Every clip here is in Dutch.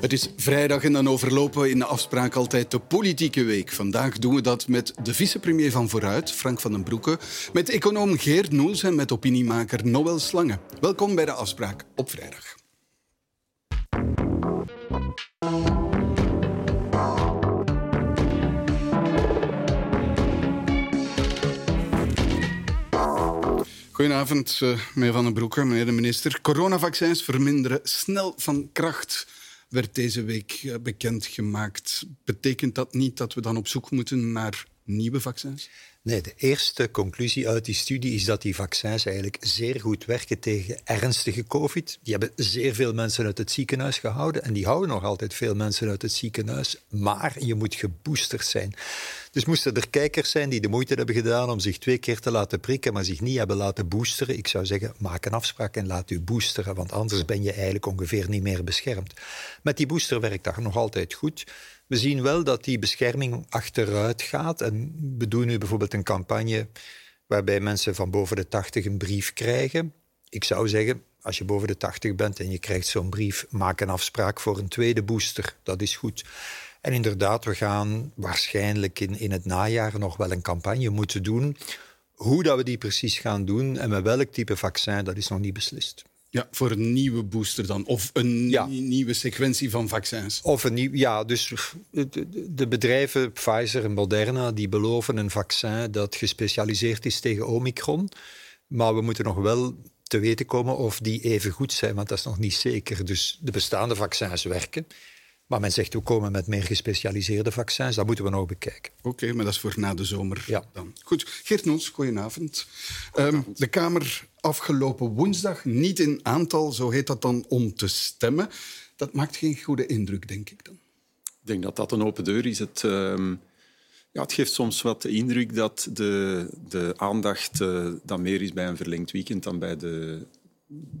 Het is vrijdag en dan overlopen we in de afspraak altijd de politieke week. Vandaag doen we dat met de vicepremier van Vooruit, Frank van den Broeke, met econoom Geert Noels en met opiniemaker Noël Slange. Welkom bij de afspraak op vrijdag. Goedenavond, uh, meneer Van den Broeke, meneer de minister. Coronavaccins verminderen snel van kracht, werd deze week uh, bekendgemaakt. Betekent dat niet dat we dan op zoek moeten naar nieuwe vaccins? Nee, de eerste conclusie uit die studie is dat die vaccins eigenlijk zeer goed werken tegen ernstige COVID. Die hebben zeer veel mensen uit het ziekenhuis gehouden en die houden nog altijd veel mensen uit het ziekenhuis. Maar je moet geboosterd zijn. Dus moesten er kijkers zijn die de moeite hebben gedaan om zich twee keer te laten prikken, maar zich niet hebben laten boosteren. Ik zou zeggen, maak een afspraak en laat u boosteren, want anders ben je eigenlijk ongeveer niet meer beschermd. Met die booster werkt dat nog altijd goed. We zien wel dat die bescherming achteruit gaat. En we doen nu bijvoorbeeld een campagne waarbij mensen van boven de 80 een brief krijgen. Ik zou zeggen, als je boven de 80 bent en je krijgt zo'n brief, maak een afspraak voor een tweede booster. Dat is goed. En inderdaad, we gaan waarschijnlijk in, in het najaar nog wel een campagne moeten doen. Hoe dat we die precies gaan doen en met welk type vaccin, dat is nog niet beslist. Ja, voor een nieuwe booster dan. Of een nieuwe sequentie van vaccins. Of een nieuw, ja, dus de, bedrijven Pfizer en Moderna die beloven een vaccin dat gespecialiseerd is tegen Omicron. Maar we moeten nog wel te weten komen of die even goed zijn, want dat is nog niet zeker. Dus de bestaande vaccins werken. Maar men zegt, we komen met meer gespecialiseerde vaccins. Dat moeten we nog bekijken. Oké, maar dat is voor na de zomer ja. dan. Goed, Geert Noons, goedenavond. Um, de Kamer afgelopen woensdag niet in aantal, zo heet dat dan, om te stemmen. Dat maakt geen goede indruk, denk ik dan. Ik denk dat dat een open deur is. Het, uh, ja, het geeft soms wat de indruk dat de, de aandacht uh, dan meer is bij een verlengd weekend dan bij de,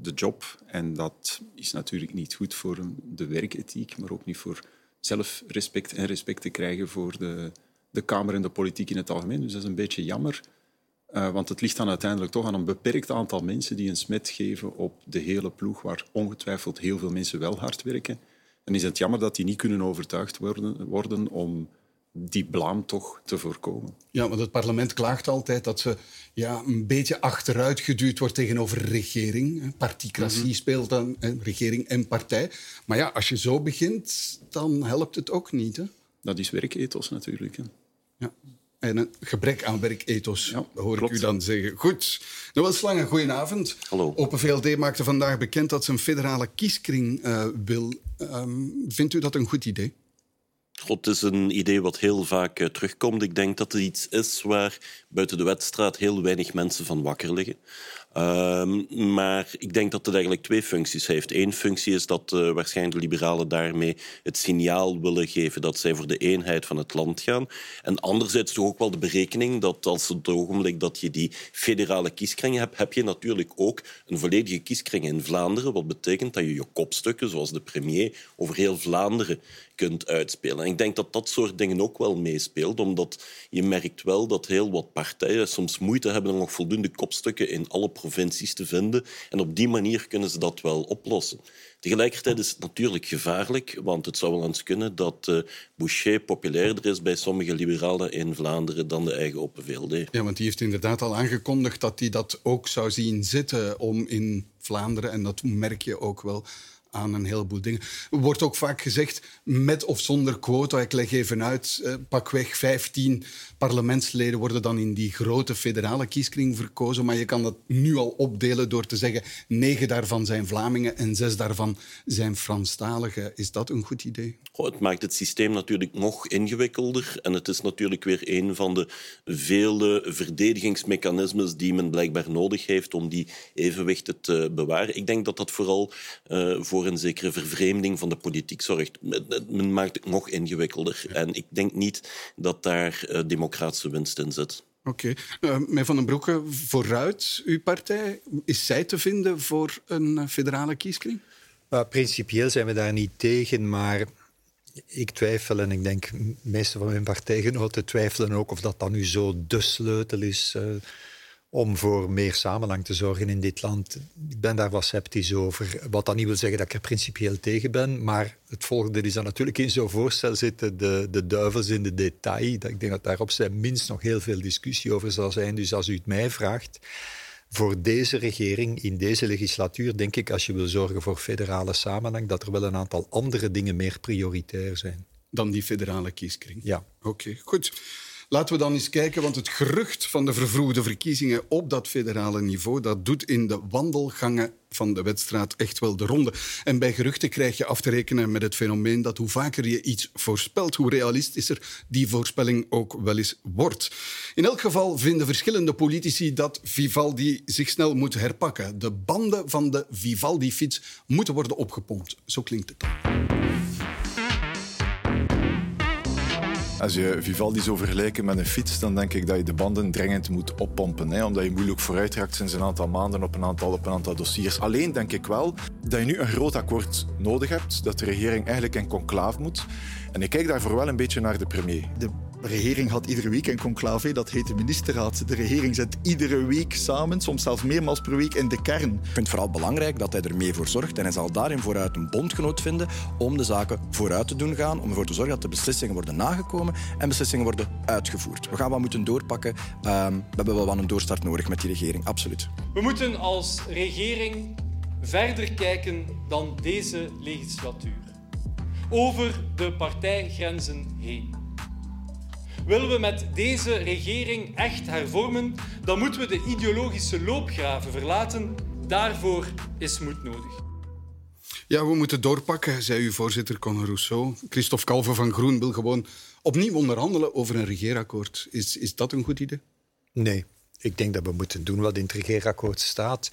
de job. En dat is natuurlijk niet goed voor de werkethiek, maar ook niet voor zelfrespect en respect te krijgen voor de, de Kamer en de politiek in het algemeen. Dus dat is een beetje jammer. Uh, want het ligt dan uiteindelijk toch aan een beperkt aantal mensen die een smet geven op de hele ploeg, waar ongetwijfeld heel veel mensen wel hard werken. En is het jammer dat die niet kunnen overtuigd worden, worden om die blaam toch te voorkomen. Ja, want het parlement klaagt altijd dat ze ja, een beetje achteruit geduwd wordt tegenover regering. Particratie mm speelt dan, regering en partij. Maar ja, als je zo begint, dan helpt het ook niet. Hè? Dat is werkethos natuurlijk. Hè. Ja. En een gebrek aan werkethos, ja, hoor ik u dan zeggen. Goed. Noël Slangen, goedenavond. Hallo. Open VLD maakte vandaag bekend dat ze een federale kieskring uh, wil. Um, vindt u dat een goed idee? God, is een idee wat heel vaak uh, terugkomt. Ik denk dat het iets is waar buiten de wedstraat heel weinig mensen van wakker liggen. Um, maar ik denk dat het eigenlijk twee functies heeft. Eén functie is dat uh, waarschijnlijk de liberalen daarmee het signaal willen geven dat zij voor de eenheid van het land gaan. En anderzijds toch ook wel de berekening dat als het ogenblik dat je die federale kieskringen hebt, heb je natuurlijk ook een volledige kieskring in Vlaanderen. Wat betekent dat je je kopstukken, zoals de premier, over heel Vlaanderen kunt uitspelen. En ik denk dat dat soort dingen ook wel meespeelt, omdat je merkt wel dat heel wat partijen soms moeite hebben om nog voldoende kopstukken in alle provincies te vinden. En op die manier kunnen ze dat wel oplossen. Tegelijkertijd is het natuurlijk gevaarlijk, want het zou wel eens kunnen dat uh, Boucher populairder is bij sommige liberalen in Vlaanderen dan de eigen Open VLD. Ja, want die heeft inderdaad al aangekondigd dat hij dat ook zou zien zitten om in Vlaanderen, en dat merk je ook wel, aan een heleboel dingen. Wordt ook vaak gezegd, met of zonder quota, ik leg even uit, eh, pakweg 15 parlementsleden worden dan in die grote federale kieskring verkozen, maar je kan dat nu al opdelen door te zeggen, negen daarvan zijn Vlamingen en zes daarvan zijn Franstaligen. Is dat een goed idee? het maakt het systeem natuurlijk nog ingewikkelder en het is natuurlijk weer een van de vele verdedigingsmechanismes die men blijkbaar nodig heeft om die evenwichten te bewaren. Ik denk dat dat vooral uh, voor een zekere vervreemding van de politiek zorgt. Men maakt het nog ingewikkelder en ik denk niet dat daar uh, democratische winst in zit. Oké. Okay. Uh, meneer Van den Broeke, vooruit, uw partij, is zij te vinden voor een federale kieskring? Uh, principieel zijn we daar niet tegen, maar ik twijfel en ik denk de meeste van mijn partijgenoten twijfelen ook of dat dan nu zo de sleutel is uh, om voor meer samenhang te zorgen in dit land. Ik ben daar wat sceptisch over. Wat dan niet wil zeggen dat ik er principieel tegen ben, maar het volgende is dan natuurlijk in zo'n voorstel zitten de, de duivels in de detail. Ik denk dat daar op zijn minst nog heel veel discussie over zal zijn. Dus als u het mij vraagt, voor deze regering in deze legislatuur denk ik, als je wil zorgen voor federale samenhang, dat er wel een aantal andere dingen meer prioritair zijn. Dan die federale kieskring? Ja. Oké, goed. Laten we dan eens kijken, want het gerucht van de vervroegde verkiezingen op dat federale niveau, dat doet in de wandelgangen van de wedstrijd echt wel de ronde. En bij geruchten krijg je af te rekenen met het fenomeen dat hoe vaker je iets voorspelt, hoe realistischer die voorspelling ook wel eens wordt. In elk geval vinden verschillende politici dat Vivaldi zich snel moet herpakken. De banden van de Vivaldi-fiets moeten worden opgepompt. Zo klinkt het Als je Vivaldi zou vergelijken met een fiets, dan denk ik dat je de banden dringend moet oppompen. Hè, omdat je moeilijk vooruit raakt sinds een aantal maanden op een aantal, op een aantal dossiers. Alleen denk ik wel dat je nu een groot akkoord nodig hebt, dat de regering eigenlijk in conclave moet. En ik kijk daarvoor wel een beetje naar de premier. De de regering had iedere week een conclave, dat heet de ministerraad. De regering zit iedere week samen, soms zelfs meermaals per week, in de kern. Ik vind het vooral belangrijk dat hij er mee voor zorgt en hij zal daarin vooruit een bondgenoot vinden om de zaken vooruit te doen gaan, om ervoor te zorgen dat de beslissingen worden nagekomen en beslissingen worden uitgevoerd. We gaan wat moeten doorpakken. Ehm, we hebben wel wat een doorstart nodig met die regering, absoluut. We moeten als regering verder kijken dan deze legislatuur. Over de partijgrenzen heen. Willen we met deze regering echt hervormen, dan moeten we de ideologische loopgraven verlaten. Daarvoor is moed nodig. Ja, we moeten doorpakken, zei uw voorzitter Conor Rousseau. Christophe Calve van Groen wil gewoon opnieuw onderhandelen over een regeerakkoord. Is, is dat een goed idee? Nee, ik denk dat we moeten doen wat in het regeerakkoord staat.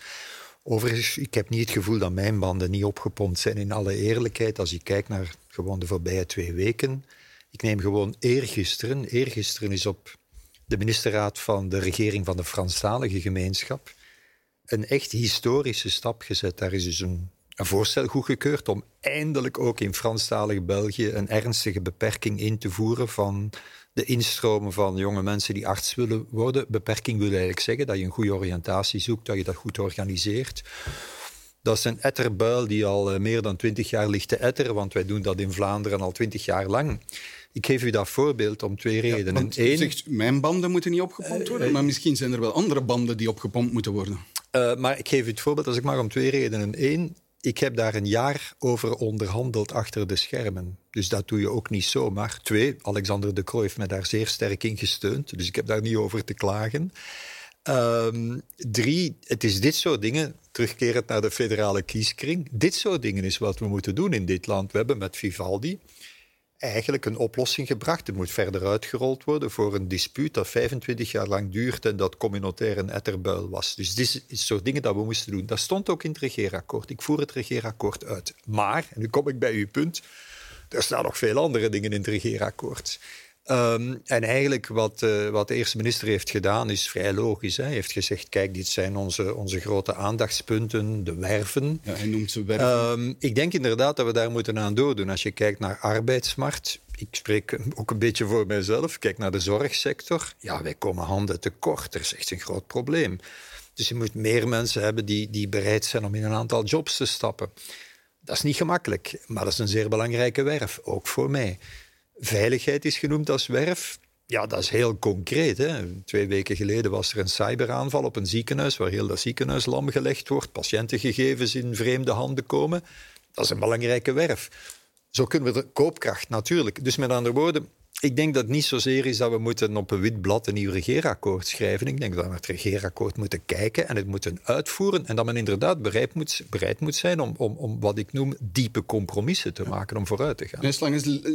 Overigens, ik heb niet het gevoel dat mijn banden niet opgepompt zijn. In alle eerlijkheid, als je kijkt naar gewoon de voorbije twee weken, ik neem gewoon eergisteren. Eergisteren is op de ministerraad van de regering van de Franstalige gemeenschap een echt historische stap gezet. Daar is dus een, voorstel goedgekeurd om eindelijk ook in Franstalig België een ernstige beperking in te voeren van de instromen van jonge mensen die arts willen worden. Beperking wil eigenlijk zeggen dat je een goede oriëntatie zoekt, dat je dat goed organiseert. Dat is een etterbuil die al eh, meer dan twintig jaar ligt te etteren, want wij doen dat in Vlaanderen al twintig jaar lang. Ik geef u dat voorbeeld om twee redenen. Ja, Eén, zegt, mijn banden moeten niet opgepompt worden, uh, maar misschien zijn er wel andere banden die opgepompt moeten worden. Uh, maar ik geef u het voorbeeld, als ik mag, om twee redenen. Eén, ik heb daar een jaar over onderhandeld achter de schermen. Dus dat doe je ook niet zomaar. Twee, Alexander de Croo heeft me daar zeer sterk in gesteund. Dus ik heb daar niet over te klagen. Um, drie, het is dit soort dingen, terugkerend naar de federale kieskring, dit soort dingen is wat we moeten doen in dit land. We hebben met Vivaldi eigenlijk een oplossing gebracht. Het moet verder uitgerold worden voor een dispuut dat 25 jaar lang duurt en dat communautair een etterbuil was. Dus dit is soort dingen dat we moesten doen. Dat stond ook in het regeerakkoord. Ik voer het regeerakkoord uit. Maar, en nu kom ik bij uw punt, er staan nog veel andere dingen in het regeerakkoord. Um, en eigenlijk wat, uh, wat de eerste minister heeft gedaan is vrij logisch. Hè. Hij heeft gezegd, kijk, dit zijn onze, onze grote aandachtspunten, de werven. Ja, hij noemt ze werven. Um, ik denk inderdaad dat we daar moeten aan doordoen. Als je kijkt naar arbeidsmarkt, ik spreek ook een beetje voor mijzelf, kijk naar de zorgsector. Ja, wij komen handen tekort. Er is echt een groot probleem. Dus je moet meer mensen hebben die, die bereid zijn om in een aantal jobs te stappen. Dat is niet gemakkelijk, maar dat is een zeer belangrijke werf, ook voor mij. Veiligheid is genoemd als werf. Ja, dat is heel concreet. Hè. Twee weken geleden was er een cyberaanval op een ziekenhuis waar heel dat ziekenhuis lam gelegd wordt, patiëntengegevens in vreemde handen komen. Dat is een belangrijke werf. Zo kunnen we de koopkracht natuurlijk. Dus met andere woorden, ik denk dat het niet zozeer is dat we moeten op een wit blad een nieuw regeerakkoord schrijven. Ik denk dat we naar het regeerakkoord moeten kijken en het moeten uitvoeren. En dat men inderdaad bereid moet, bereid moet zijn om, om, om wat ik noem diepe compromissen te maken om vooruit te gaan. En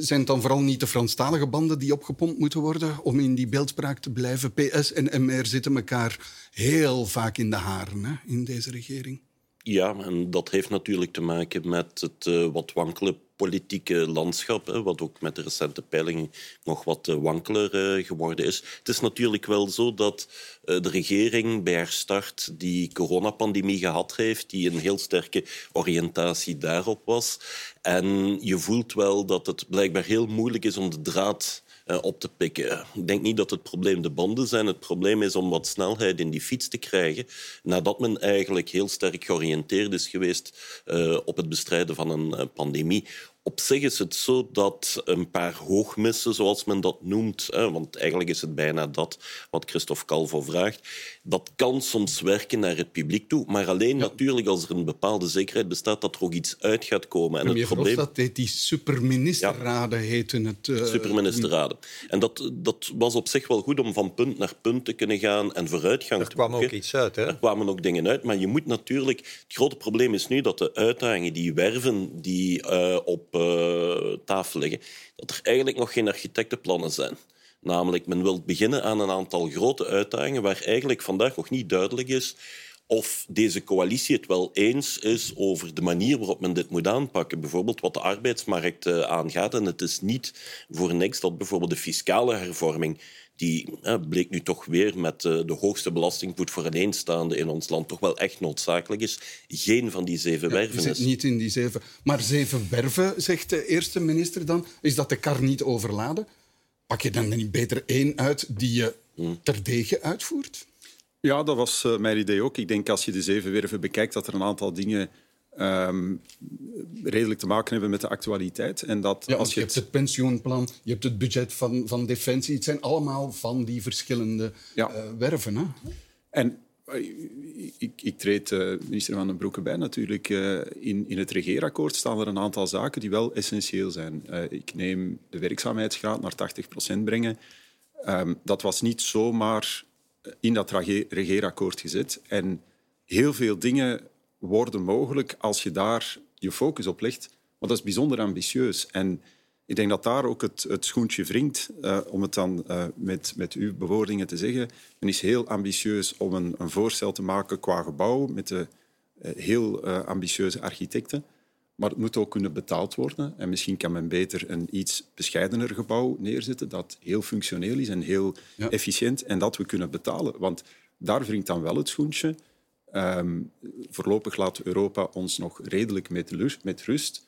zijn het dan vooral niet de Franstalige banden die opgepompt moeten worden om in die beeldspraak te blijven? PS en MR zitten elkaar heel vaak in de haren hè, in deze regering. Ja, en dat heeft natuurlijk te maken met het uh, wat wankele politieke landschap, wat ook met de recente peilingen nog wat uh, wankeler uh, geworden is. Het is natuurlijk wel zo dat de regering bij haar start die coronapandemie gehad heeft, die een heel sterke oriëntatie daarop was. En je voelt wel dat het blijkbaar heel moeilijk is om de draad eh, op te pikken. Ik denk niet dat het probleem de banden zijn. Het probleem is om wat snelheid in die fiets te krijgen, nadat men eigenlijk heel sterk georiënteerd is geweest uh, op het bestrijden van een uh, pandemie. Op zich is het zo dat een paar hoogmissen, zoals men dat noemt, hè, want eigenlijk is het bijna dat wat Christophe Calvo vraagt, dat kan soms werken naar het publiek toe. Maar alleen ja. natuurlijk als er een bepaalde zekerheid bestaat dat er ook iets uit gaat komen. En het probleem... dat deed die superministerraden, ja. heten het. Uh... Superministerraden. En dat, dat was op zich wel goed om van punt naar punt te kunnen gaan en vooruitgang er te kwam ook iets uit. Hè? Er kwamen ook dingen uit, maar je moet natuurlijk... Het grote probleem is nu dat de uitdagingen, die werven die uh, op tafel liggen, dat er eigenlijk nog geen architectenplannen zijn. Namelijk, men wil beginnen aan een aantal grote uitdagingen waar eigenlijk vandaag nog niet duidelijk is of deze coalitie het wel eens is over de manier waarop men dit moet aanpakken. Bijvoorbeeld wat de arbeidsmarkt uh, aangaat. En het is niet voor niks dat bijvoorbeeld de fiscale hervorming, die bleek nu toch weer met uh, de hoogste belastingvoet voor eenstaande in ons land, toch wel echt noodzakelijk is. Geen van die zeven ja, werven is. niet in die zeven. Maar zeven werven, zegt de eerste minister dan, is dat de kar niet overladen? Pak je dan niet beter één uit die je hmm. terdege uitvoert? Ja, dat was uh, mijn idee ook. Ik denk als je de zeven werven bekijkt, dat er een aantal dingen um, redelijk te maken hebben met de actualiteit. En dat ja, als je, hebt het pensioenplan, je hebt het budget van, van Defensie. Het zijn allemaal van die verschillende ja. uh, werven. Hè? En ik, ik treed uh, minister Van den Broeke bij natuurlijk. Uh, in, in het regeerakkoord staan er een aantal zaken die wel essentieel zijn. Ik neem de werkzaamheidsgraad naar 80% brengen. Um, dat was niet zomaar in dat regeerakkoord gezet. En heel veel dingen worden mogelijk als je daar je focus op legt. Maar dat is bijzonder ambitieus. En ik denk dat daar ook het, het schoentje wringt, uh, om het dan uh, met, met uw bewoordingen te zeggen. Men is heel ambitieus om een, een voorstel te maken qua gebouw met de uh, heel ambitieuze architecten. Maar het moet ook kunnen betaald worden. En misschien kan men beter een iets bescheidener gebouw neerzetten dat heel functioneel is en heel ja. efficiënt en dat we kunnen betalen. Want daar wringt dan wel het schoentje. Um, voorlopig laat Europa ons nog redelijk met, lust, met rust.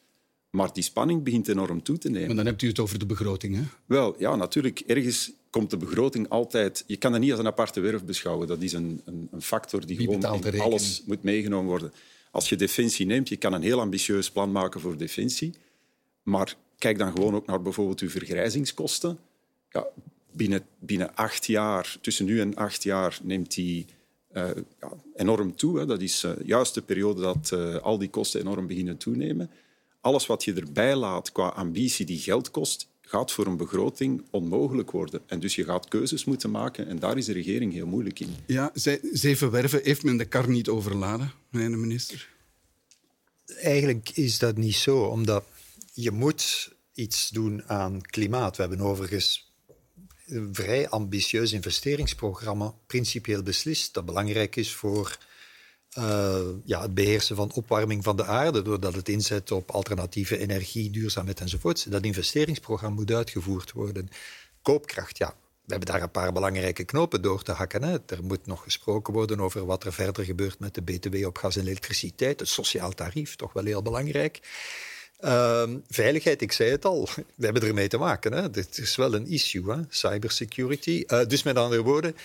Maar die spanning begint enorm toe te nemen. Maar dan hebt u het over de begroting, hè? Wel, ja, natuurlijk. Ergens komt de begroting altijd... Je kan dat niet als een aparte werf beschouwen. Dat is een, een, een factor die gewoon in alles moet meegenomen worden. Als je defensie neemt, je kan een heel ambitieus plan maken voor defensie. Maar kijk dan gewoon ook naar bijvoorbeeld uw vergrijzingskosten. Ja, binnen, binnen acht jaar, tussen nu en acht jaar, neemt die uh, ja, enorm toe. Hè. Dat is uh, juist de periode dat uh, al die kosten enorm beginnen toenemen alles wat je erbij laat qua ambitie die geld kost, gaat voor een begroting onmogelijk worden. En dus je gaat keuzes moeten maken en daar is de regering heel moeilijk in. Ja, zeven werven, heeft men de kar niet overladen, meneer de minister? Eigenlijk is dat niet zo, omdat je moet iets doen aan klimaat. We hebben overigens vrij ambitieus investeringsprogramma principieel beslist dat belangrijk is voor uh, ja, het beheersen van opwarming van de aarde, doordat het inzet op alternatieve energie, duurzaamheid enzovoort. Dat investeringsprogramma moet uitgevoerd worden. Koopkracht, ja. We hebben daar een paar belangrijke knopen door te hakken. Hè. Er moet nog gesproken worden over wat er verder gebeurt met de BTW op gas en elektriciteit. Het sociaal tarief, toch wel heel belangrijk. Uh, veiligheid, ik zei het al, we hebben ermee te maken. Hè. Dit is wel een issue, hè. cybersecurity. Uh, dus met andere woorden,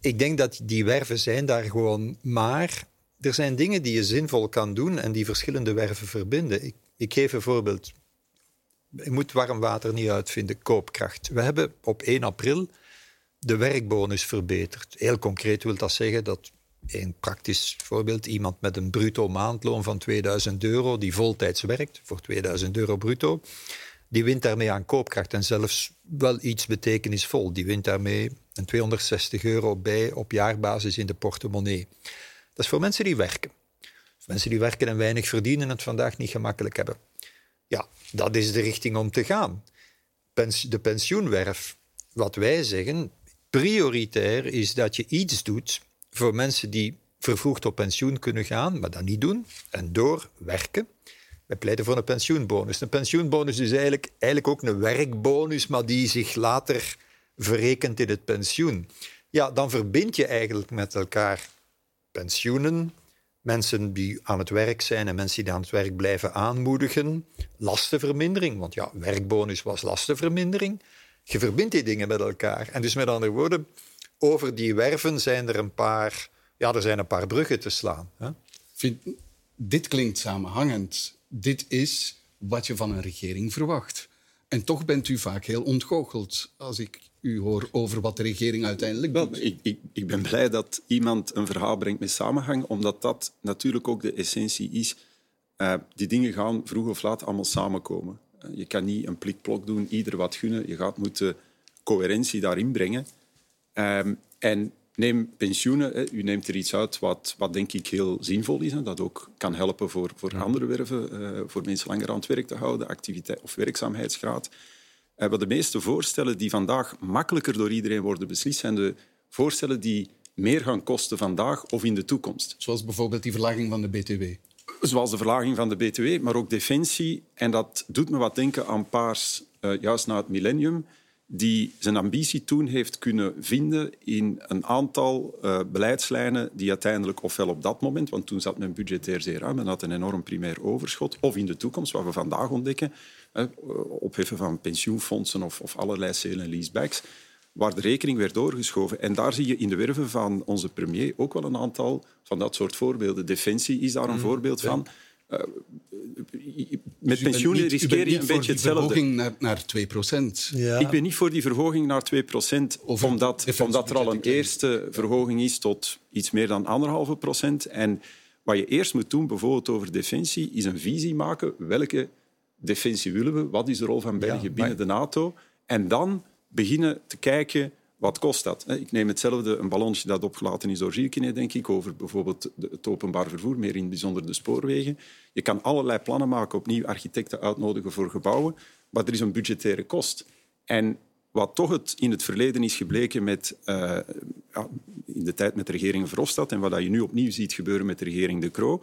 ik denk dat die werven zijn daar gewoon maar er zijn dingen die je zinvol kan doen en die verschillende werven verbinden. Ik, ik geef een voorbeeld. Je moet warm water niet uitvinden, koopkracht. We hebben op 1 april de werkbonus verbeterd. Heel concreet wil dat zeggen dat een praktisch voorbeeld, iemand met een bruto maandloon van 2000 euro, die voltijds werkt voor 2000 euro bruto, die wint daarmee aan koopkracht en zelfs wel iets betekenisvol. Die wint daarmee een 260 euro bij op jaarbasis in de portemonnee. Dat is voor mensen die werken. Mensen die werken en weinig verdienen het vandaag niet gemakkelijk hebben. Ja, dat is de richting om te gaan. De pensioenwerf, wat wij zeggen, prioritair is dat je iets doet voor mensen die vervroegd op pensioen kunnen gaan, maar dat niet doen, en door werken. Wij pleiten voor een pensioenbonus. Een pensioenbonus is eigenlijk, eigenlijk ook een werkbonus, maar die zich later verrekent in het pensioen. Ja, dan verbind je eigenlijk met elkaar pensioenen, mensen die aan het werk zijn en mensen die aan het werk blijven aanmoedigen, lastenvermindering, want ja, werkbonus was lastenvermindering. Je verbindt die dingen met elkaar. En dus met andere woorden, over die werven zijn er een paar, ja, er zijn een paar bruggen te slaan. Hè? Vind, dit klinkt samenhangend. Dit is wat je van een regering verwacht. En toch bent u vaak heel ontgoocheld als ik u hoor over wat de regering uiteindelijk Wel, doet. ik, ik, ik ben blij dat iemand een verhaal brengt met samenhang, omdat dat natuurlijk ook de essentie is. Eh, die dingen gaan vroeg of laat allemaal samenkomen. Eh, je kan niet een plikplok doen, ieder wat gunnen. Je gaat moeten coherentie daarin brengen. Ehm, en neem pensioenen. Hè. U neemt er iets uit wat, wat denk ik heel zinvol is. Hè. Dat ook kan helpen voor, voor andere werven, eh, voor mensen langer aan het werk te houden, activiteit of werkzaamheidsgraad. Wat de meeste voorstellen die vandaag makkelijker door iedereen worden beslist, zijn de voorstellen die meer gaan kosten vandaag of in de toekomst. Zoals bijvoorbeeld die verlaging van de BTW. Zoals de verlaging van de BTW, maar ook defensie. En dat doet me wat denken aan Paars, eh, juist na het millennium, die zijn ambitie toen heeft kunnen vinden in een aantal eh, beleidslijnen die uiteindelijk, ofwel op dat moment, want toen zat men budgetair zeer ruim, men had een enorm primair overschot, of in de toekomst, wat we vandaag ontdekken, eh, opheffen van pensioenfondsen of, of allerlei sale- en leasebacks, waar de rekening werd doorgeschoven. En daar zie je in de werven van onze premier ook wel een aantal van dat soort voorbeelden. Defensie is daar een voorbeeld van. Uh, met Dus u bent pensioenen niet- riskeer je niet een voor beetje die hetzelfde. verhoging naar, naar 2 procent. Ja. Ik ben niet voor die verhoging naar 2 procent, Over omdat, omdat er al een eerste verhoging is tot iets meer dan anderhalve procent. En wat je eerst moet doen, bijvoorbeeld over defensie, is een visie maken. Welke defensie willen we? Wat is de rol van België binnen de NATO? En dan beginnen te kijken, wat kost dat? Ik neem hetzelfde, een ballonnetje dat opgelaten is door Gilkine, denk ik, over bijvoorbeeld het openbaar vervoer, meer in het bijzonder de spoorwegen. Je kan allerlei plannen maken, opnieuw architecten uitnodigen voor gebouwen, maar er is een budgettaire kost. En wat toch het in het verleden is gebleken met, eh, ja, in de tijd met de regering Verhofstadt en wat je nu opnieuw ziet gebeuren met de regering De Croo,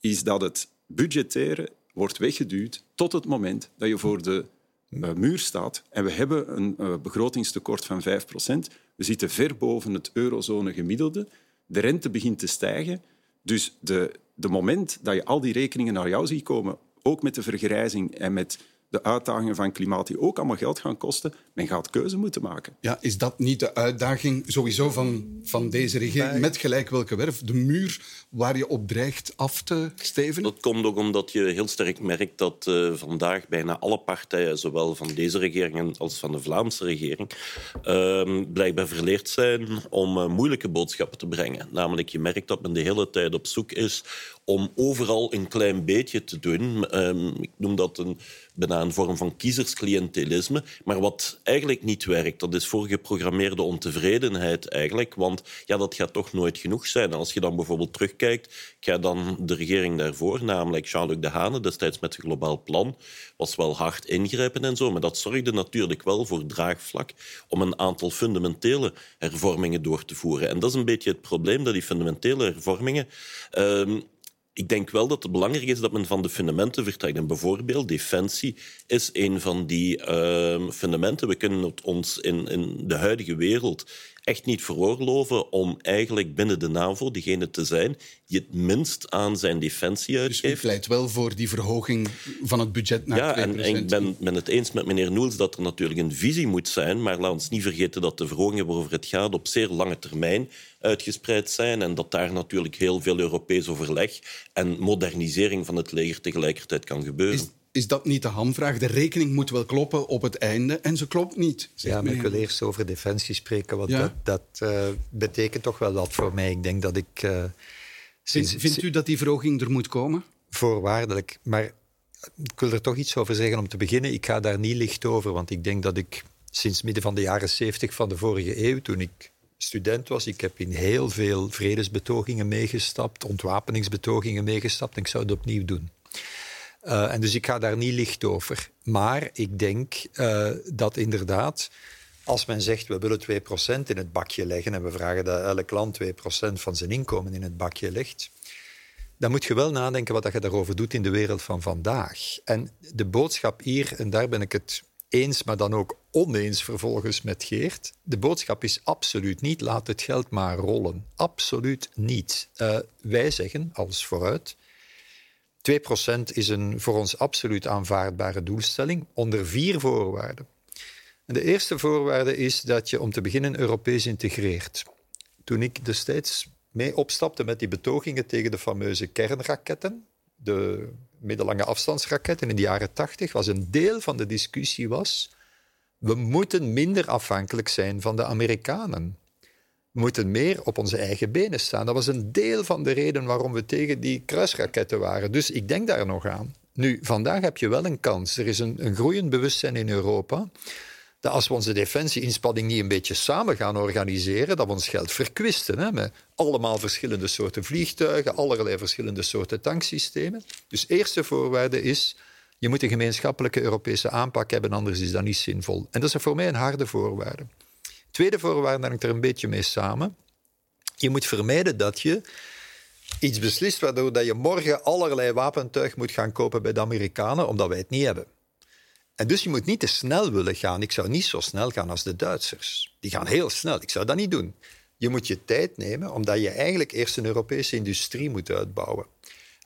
is dat het budgettaire wordt weggeduwd tot het moment dat je voor de eh, muur staat. En we hebben een eh, begrotingstekort van 5% We zitten ver boven het eurozone gemiddelde. De rente begint te stijgen. Dus de, de moment dat je al die rekeningen naar jou ziet komen, ook met de vergrijzing en met de uitdagingen van klimaat, die ook allemaal geld gaan kosten, men gaat keuze moeten maken. Ja, is dat niet de uitdaging sowieso van, van deze regering? Met gelijk welke werf? De muur waar je op dreigt af te stevenen? Dat komt ook omdat je heel sterk merkt dat eh, vandaag bijna alle partijen, zowel van deze regering als van de Vlaamse regering, ehm, blijkbaar verleerd zijn om eh, moeilijke boodschappen te brengen. Namelijk, je merkt dat men de hele tijd op zoek is om overal een klein beetje te doen. Ehm, ik noem dat een, bijna een vorm van kiezersclientelisme. Maar wat eigenlijk niet werkt, dat is voorgeprogrammeerde ontevredenheid eigenlijk. Want ja, dat gaat toch nooit genoeg zijn. Als je dan bijvoorbeeld terugkijkt, ik ga dan de regering daarvoor, namelijk Jean-Luc Dehane, destijds met het globaal plan, was wel hard ingrijpen en zo. Maar dat zorgde natuurlijk wel voor draagvlak om een aantal fundamentele hervormingen door te voeren. En dat is een beetje het probleem, dat die fundamentele hervormingen... ehm, ik denk wel dat het belangrijk is dat men van de fundamenten vertrekt. En bijvoorbeeld defensie is een van die ehm, fundamenten. We kunnen het ons in, in de huidige wereld echt niet veroorloven om eigenlijk binnen de NAVO degene te zijn die het minst aan zijn defensie Dus u uitgeeft. pleit wel voor die verhoging van het budget naar Ja, 2 en, en ik ben, ben het eens met meneer Noels dat er natuurlijk een visie moet zijn, maar laat ons niet vergeten dat de verhogingen waarover het gaat op zeer lange termijn uitgespreid zijn en dat daar natuurlijk heel veel Europees overleg en modernisering van het leger tegelijkertijd kan gebeuren. Is, is dat niet de hamvraag? De rekening moet wel kloppen op het einde en ze klopt niet. zegt Ja, maar ik wil eerst over defensie spreken, want Ja. dat, dat eh, betekent toch wel wat voor mij. Ik denk dat ik... eh, vindt u dat die verhoging er moet komen? Voorwaardelijk. Maar ik wil er toch iets over zeggen om te beginnen. Ik ga daar niet licht over, want ik denk dat ik sinds midden van de jaren 70 van de vorige eeuw, toen ik student was, ik heb in heel veel vredesbetogingen meegestapt, ontwapeningsbetogingen meegestapt en ik zou het opnieuw doen. Eh, en dus ik ga daar niet licht over. Maar ik denk eh, dat inderdaad, als men zegt we willen 2% in het bakje leggen en we vragen dat elk land 2% van zijn inkomen in het bakje legt, dan moet je wel nadenken wat je daarover doet in de wereld van vandaag. En de boodschap hier, en daar ben ik het eens, maar dan ook oneens vervolgens met Geert. De boodschap is absoluut niet, laat het geld maar rollen. Absoluut niet. Eh, wij zeggen als vooruit, 2% is een voor ons absoluut aanvaardbare doelstelling onder vier voorwaarden. En de eerste voorwaarde is dat je om te beginnen Europees integreert. Toen ik destijds mee opstapte met die betogingen tegen de fameuze kernraketten, de middellange afstandsraketten in de jaren tachtig, was een deel van de discussie was we moeten minder afhankelijk zijn van de Amerikanen. Moeten meer op onze eigen benen staan. Dat was een deel van de reden waarom we tegen die kruisraketten waren. Dus ik denk daar nog aan. Nu, vandaag heb je wel een kans. Er is een, een groeiend bewustzijn in Europa dat als we onze defensieinspanning niet een beetje samen gaan organiseren, dat we ons geld verkwisten. Hè, met allemaal verschillende soorten vliegtuigen, allerlei verschillende soorten tanksystemen. Dus eerste voorwaarde is, je moet een gemeenschappelijke Europese aanpak hebben, anders is dat niet zinvol. En dat is voor mij een harde voorwaarde. Tweede voorwaarde hangt er een beetje mee samen. Je moet vermijden dat je iets beslist waardoor dat je morgen allerlei wapentuig moet gaan kopen bij de Amerikanen, omdat wij het niet hebben. En dus je moet niet te snel willen gaan. Ik zou niet zo snel gaan als de Duitsers. Die gaan heel snel. Ik zou dat niet doen. Je moet je tijd nemen, omdat je eigenlijk eerst een Europese industrie moet uitbouwen.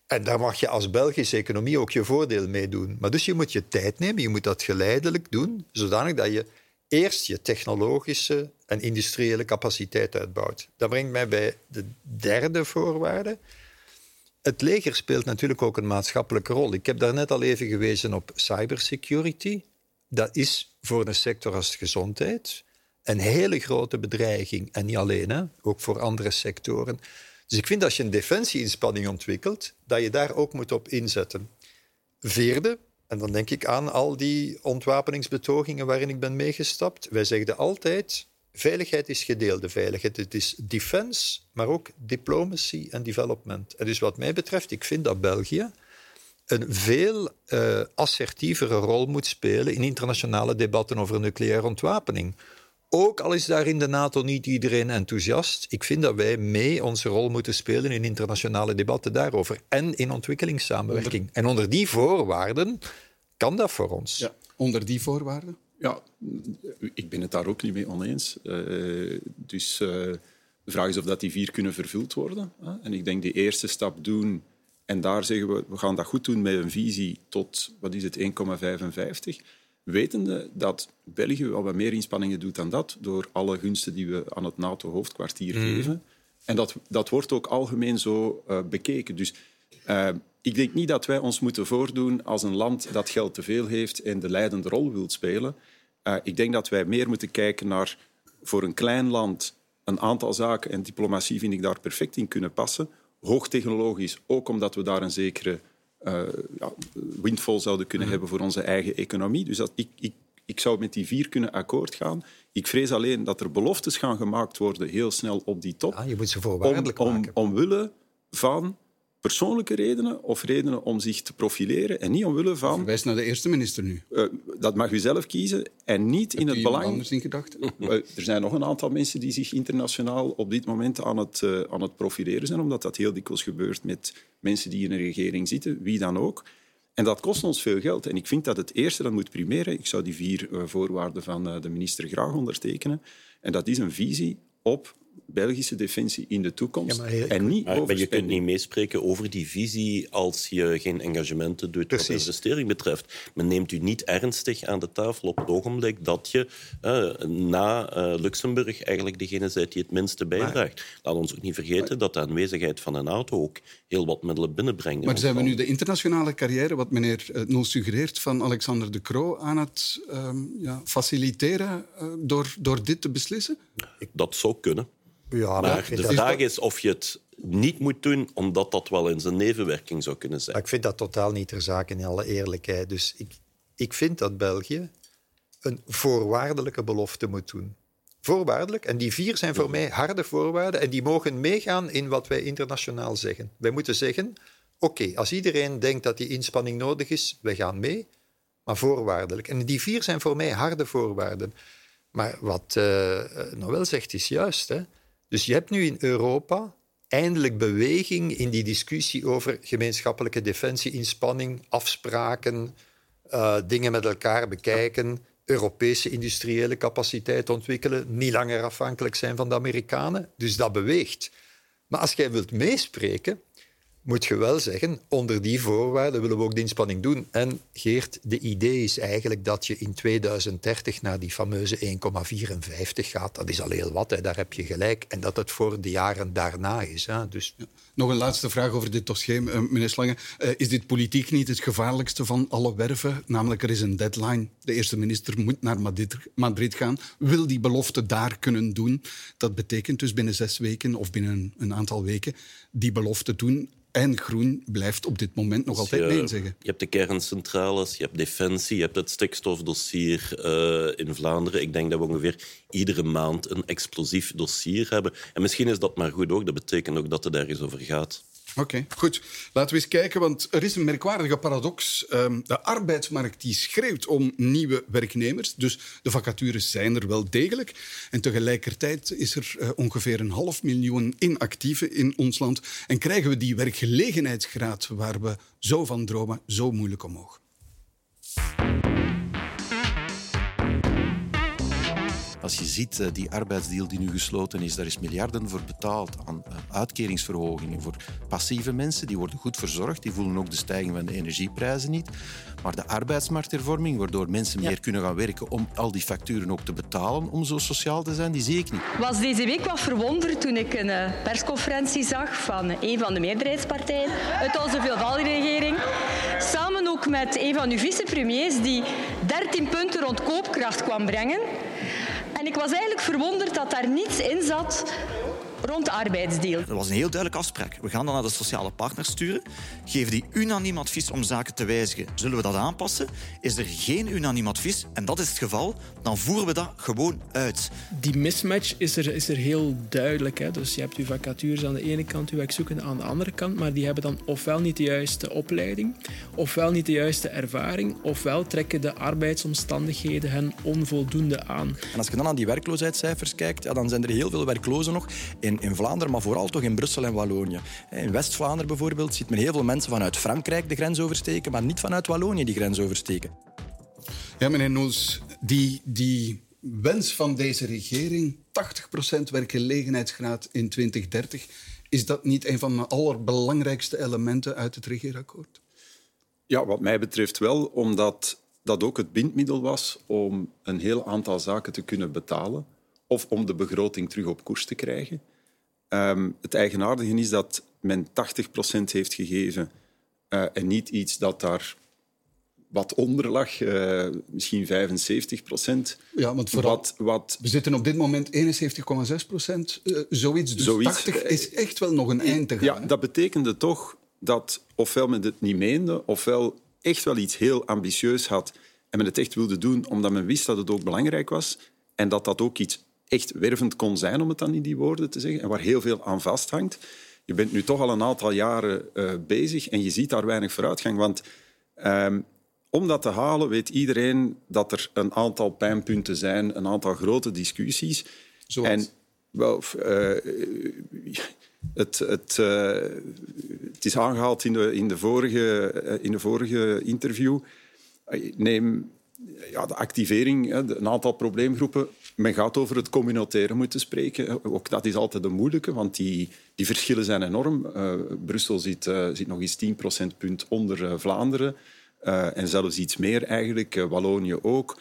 En daar mag je als Belgische economie ook je voordeel mee doen. Maar dus je moet je tijd nemen, je moet dat geleidelijk doen, zodanig dat je eerst je technologische en industriële capaciteit uitbouwt. Dat brengt mij bij de derde voorwaarde. Het leger speelt natuurlijk ook een maatschappelijke rol. Ik heb daarnet al even gewezen op cybersecurity. Dat is voor een sector als gezondheid een hele grote bedreiging. En niet alleen, hè? ook voor andere sectoren. Dus ik vind dat als je een defensieinspanning ontwikkelt, dat je daar ook moet op inzetten. Vierde, en dan denk ik aan al die ontwapeningsbetogingen waarin ik ben meegestapt. Wij zeggen altijd, veiligheid is gedeelde veiligheid. Het is defense, maar ook diplomacy en development. En dus wat mij betreft, ik vind dat België een veel uh, assertievere rol moet spelen in internationale debatten over nucleaire ontwapening. Ook al is daar in de NATO niet iedereen enthousiast, ik vind dat wij mee onze rol moeten spelen in internationale debatten daarover en in ontwikkelingssamenwerking. En onder die voorwaarden kan dat voor ons. Ja, onder die voorwaarden? Ja, ik ben het daar ook niet mee oneens. Uh, dus uh, de vraag is of dat die vier kunnen vervuld worden. Hè? En ik denk die eerste stap doen en daar zeggen we, we gaan dat goed doen met een visie tot, wat is het, 1,55 wetende dat België wel wat meer inspanningen doet dan dat, door alle gunsten die we aan het NATO-hoofdkwartier mhm. geven. En dat, dat wordt ook algemeen zo uh, bekeken. Dus uh, ik denk niet dat wij ons moeten voordoen als een land dat geld te veel heeft en de leidende rol wil spelen. Uh, ik denk dat wij meer moeten kijken naar voor een klein land een aantal zaken, en diplomatie vind ik daar perfect in kunnen passen. Hoogtechnologisch, ook omdat we daar een zekere uh, ja, zouden kunnen mhm. hebben voor onze eigen economie. Dus dat, ik, ik, ik zou met die vier kunnen akkoord gaan. Ik vrees alleen dat er beloftes gaan gemaakt worden heel snel op die top. Ja, je moet ze voorwaardelijk om, maken. Om, omwille van persoonlijke redenen of redenen om zich te profileren en niet omwille van... Verwijs naar de eerste minister nu. Uh, dat mag u zelf kiezen en niet in het belang... anders in gedachten? Uh, er zijn nog een aantal mensen die zich internationaal op dit moment aan het, uh, aan het profileren zijn, omdat dat heel dikwijls gebeurt met mensen die in een regering zitten, wie dan ook. En dat kost ons veel geld. En ik vind dat het eerste dat moet primeren. Ik zou die vier voorwaarden van de minister graag ondertekenen. En dat is een visie op Belgische defensie in de toekomst. en niet maar, maar je kunt niet meespreken over die visie als je geen engagementen doet Precies. wat investering betreft. Men neemt u niet ernstig aan de tafel op het ogenblik dat je uh, na uh, Luxemburg eigenlijk degene bent die het minste bijdraagt. Laat ons ook niet vergeten dat de aanwezigheid van een auto ook heel wat middelen binnenbrengt. Maar zijn we nu de internationale carrière, wat meneer uh, Nol suggereert, van Alexander de Croo aan het um, ja, faciliteren door, door dit te beslissen? Dat zou kunnen. Ja, maar de vraag is of je het niet moet doen, omdat dat wel eens een nevenwerking zou kunnen zijn. Maar ik vind dat totaal niet ter zake, in alle eerlijkheid. Dus ik, ik vind dat België een voorwaardelijke belofte moet doen. Voorwaardelijk. En die vier zijn voor mij harde voorwaarden en die mogen meegaan in wat wij internationaal zeggen. Wij moeten zeggen, oké, als iedereen denkt dat die inspanning nodig is, wij gaan mee, maar voorwaardelijk. En die vier zijn voor mij harde voorwaarden. Maar wat uh, Noël zegt is juist. Hè? Dus je hebt nu in Europa eindelijk beweging in die discussie over gemeenschappelijke defensieinspanning, afspraken, uh, dingen met elkaar bekijken, Europese industriële capaciteit ontwikkelen, niet langer afhankelijk zijn van de Amerikanen. Dus dat beweegt. Maar als jij wilt meespreken, moet je wel zeggen, onder die voorwaarden willen we ook die inspanning doen. En Geert, de idee is eigenlijk dat je in 2030 naar die fameuze 1,54 gaat. Dat is al heel wat, hè. daar heb je gelijk. En dat het voor de jaren daarna is. Hè. Dus... Nog een laatste vraag over dit dossier, eh, meneer Slange. Uh, is dit politiek niet het gevaarlijkste van alle werven? Namelijk, er is een deadline. De eerste minister moet naar Madrid gaan, wil die belofte daar kunnen doen. Dat betekent dus binnen zes weken of binnen een aantal weken die belofte doen en groen blijft op dit moment nog altijd nee zeggen. Je hebt de kerncentrales, je hebt defensie, je hebt het stikstofdossier uh, in Vlaanderen. Ik denk dat we ongeveer iedere maand een explosief dossier hebben. En misschien is dat maar goed ook. Dat betekent ook dat het ergens over gaat. Oké, goed. Laten we eens kijken, want er is een merkwaardige paradox. Um, de arbeidsmarkt die schreeuwt om nieuwe werknemers, dus de vacatures zijn er wel degelijk. En tegelijkertijd is er uh, ongeveer een half miljoen inactieven in ons land. En krijgen we die werkgelegenheidsgraad waar we zo van dromen zo moeilijk omhoog. Als je ziet, uh, die arbeidsdeal die nu gesloten is, daar is miljarden voor betaald aan uh, uitkeringsverhogingen voor passieve mensen. Die worden goed verzorgd, die voelen ook de stijging van de energieprijzen niet. Maar de arbeidsmarkthervorming, waardoor mensen meer kunnen gaan werken om al die facturen ook te betalen om zo sociaal te zijn, die zie ik niet. Ik was deze week wat verwonderd toen ik een uh, persconferentie zag van een van de meerderheidspartijen uit onze veelvuldige Samen ook met een van uw vicepremiers die 13 punten rond koopkracht kwam brengen. En ik was eigenlijk verwonderd dat daar niets in zat rond de arbeidsdeal. Dat was een heel duidelijke afspraak. We gaan dan naar de sociale partners sturen, geven die unaniem advies om zaken te wijzigen. Zullen we dat aanpassen? Is er geen unaniem advies, en dat is het geval, dan voeren we dat gewoon uit. Die mismatch is er, is er heel duidelijk. Hè? Dus je hebt uw vacatures aan de ene kant, uw werkzoekenden aan de andere kant, maar die hebben dan ofwel niet de juiste opleiding, ofwel niet de juiste ervaring, ofwel trekken de arbeidsomstandigheden hen onvoldoende aan. En als je dan naar die werkloosheidscijfers kijkt, ja, dan zijn er heel veel werklozen nog in, in Vlaanderen, maar vooral toch in Brussel en Wallonië. In West-Vlaanderen bijvoorbeeld ziet men heel veel mensen vanuit Frankrijk de grens oversteken, maar niet vanuit Wallonië die grens oversteken. Ja, meneer Noels, die, die wens van deze regering, 80% werkgelegenheidsgraad in 2030, is dat niet een van de allerbelangrijkste elementen uit het regeerakkoord? Ja, wat mij betreft wel, omdat dat ook het bindmiddel was om een heel aantal zaken te kunnen betalen of om de begroting terug op koers te krijgen. Um, het eigenaardige is dat men 80% heeft gegeven uh, en niet iets dat daar wat onder lag, uh, misschien 75 procent. Ja, want vooral, wat, wat... we zitten op dit moment 71,6 procent, uh, zoiets. Dus zoiets, 80 is echt wel nog een eind te gaan. Ja, dat betekende toch dat ofwel men het niet meende, ofwel echt wel iets heel ambitieus had en men het echt wilde doen omdat men wist dat het ook belangrijk was en dat dat ook iets echt wervend kon zijn, om het dan in die woorden te zeggen, en waar heel veel aan vasthangt. Je bent nu toch al een aantal jaren uh, bezig en je ziet daar weinig vooruitgang. Want um, om dat te halen weet iedereen dat er een aantal pijnpunten zijn, een aantal grote discussies. Zoals? En, wel, uh, het, het, uh, het, is aangehaald in de, in de, vorige, in de vorige interview. Neem ja, de activering, een aantal probleemgroepen. Men gaat over het communautaire moeten spreken. Ook dat is altijd een moeilijke, want die, die verschillen zijn enorm. Uh, Brussel zit, uh, zit nog eens 10 procentpunt onder uh, Vlaanderen. en zelfs iets meer eigenlijk, Wallonië ook.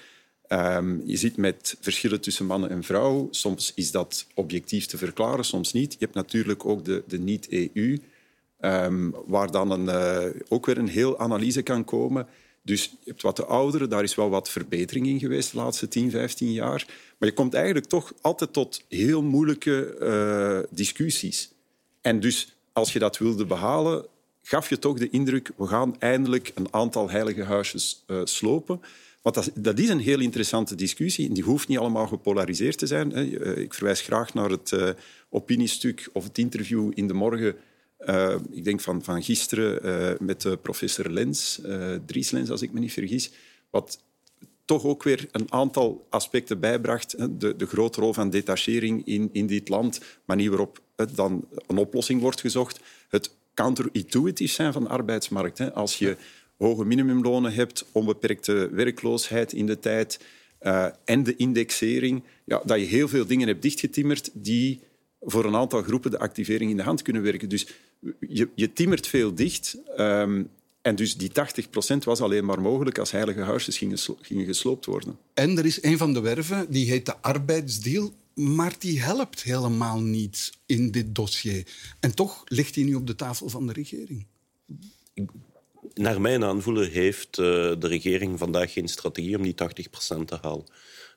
Um, je zit met verschillen tussen mannen en vrouw. Soms is dat objectief te verklaren, soms niet. Je hebt natuurlijk ook de, de niet-EU, ehm, waar dan een, ook weer een heel analyse kan komen dus je hebt wat de ouderen, daar is wel wat verbetering in geweest de laatste 10, 15 jaar. Maar je komt eigenlijk toch altijd tot heel moeilijke uh, discussies. En dus als je dat wilde behalen, gaf je toch de indruk, we gaan eindelijk een aantal heilige huisjes uh, slopen. Want dat, dat, is een heel interessante discussie en die hoeft niet allemaal gepolariseerd te zijn. Hè. Eh, ik verwijs graag naar het opiniestuk of het interview in de morgen uh, ik denk van, van gisteren uh, met uh, professor Lens, Dries Lens als ik me niet vergis, wat toch ook weer een aantal aspecten bijbracht. De, de grote rol van detachering in, in dit land, manier waarop dan een oplossing wordt gezocht. Het counterintuitief zijn van de arbeidsmarkt. Hè. Als je hoge minimumlonen hebt, onbeperkte werkloosheid in de tijd en de indexering, ja, dat je heel veel dingen hebt dichtgetimmerd die voor een aantal groepen de activering in de hand kunnen werken. Dus je, je timmert veel dicht. Ehm, en dus die 80% was alleen maar mogelijk als heilige huisjes gingen, gingen gesloopt worden. En er is een van de werven, die heet de arbeidsdeal, maar die helpt helemaal niet in dit dossier. En toch ligt die nu op de tafel van de regering. Naar mijn aanvoelen heeft uh, de regering vandaag geen strategie om die 80% te halen.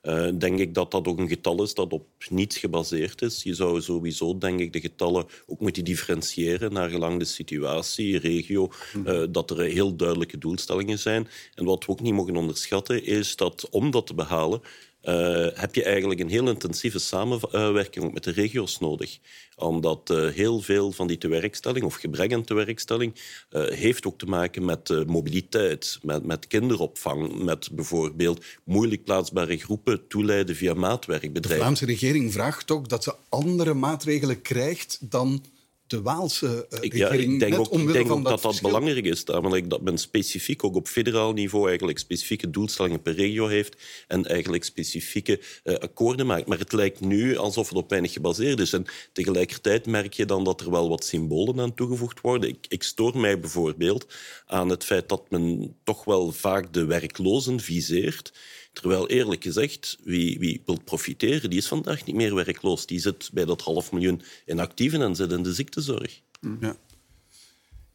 Uh, denk ik dat dat ook een getal is dat op niets gebaseerd is. Je zou sowieso, denk ik, de getallen ook moeten differentiëren naar gelang de situatie, regio, uh, dat er heel duidelijke doelstellingen zijn. En wat we ook niet mogen onderschatten, is dat om dat te behalen, uh, heb je eigenlijk een heel intensieve samenwerking met de regio's nodig. Omdat uh, heel veel van die tewerkstelling of gebrek aan tewerkstelling uh, heeft ook te maken met mobiliteit, met, met kinderopvang, met bijvoorbeeld moeilijk plaatsbare groepen toeleiden via maatwerkbedrijven. De Vlaamse regering vraagt ook dat ze andere maatregelen krijgt dan de Waalse uh. Ja, ik denk ook, ik denk ook dat dat, belangrijk is. Namelijk dat men specifiek ook op federaal niveau eigenlijk specifieke doelstellingen per regio heeft en eigenlijk specifieke uh, akkoorden maakt. Maar het lijkt nu alsof het op weinig gebaseerd is. En tegelijkertijd merk je dan dat er wel wat symbolen aan toegevoegd worden. Ik, ik stoor mij bijvoorbeeld aan het feit dat men toch wel vaak de werklozen viseert. Terwijl eerlijk gezegd, wie, wie wil profiteren, die is vandaag niet meer werkloos. Die zit bij dat half miljoen inactieven en zit in de ziektezorg. Ja.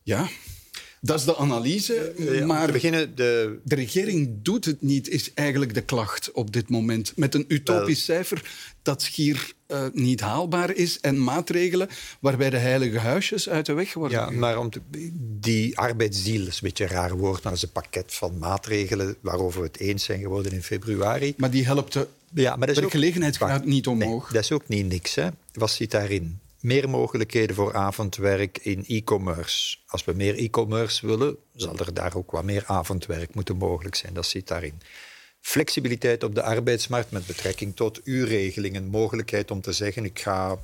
ja. Dat is de analyse, ja, maar beginnen de... de regering doet het niet, is eigenlijk de klacht op dit moment. Met een utopisch Wel. cijfer dat schier uh, niet haalbaar is en maatregelen waarbij de heilige huisjes uit de weg worden. Ja, maar om te, die arbeidsdeal is een beetje een raar woord, maar dat is een pakket van maatregelen waarover we het eens zijn geworden in februari. Maar die helpt de ja, maar dat is ook, niet omhoog. Nee, dat is ook niet niks. Hè. Wat zit daarin? Meer mogelijkheden voor avondwerk in e-commerce. Als we meer e-commerce willen, zal er daar ook wat meer avondwerk moeten mogelijk zijn. Dat zit daarin. Flexibiliteit op de arbeidsmarkt met betrekking tot uurregelingen. Mogelijkheid om te zeggen, ik ga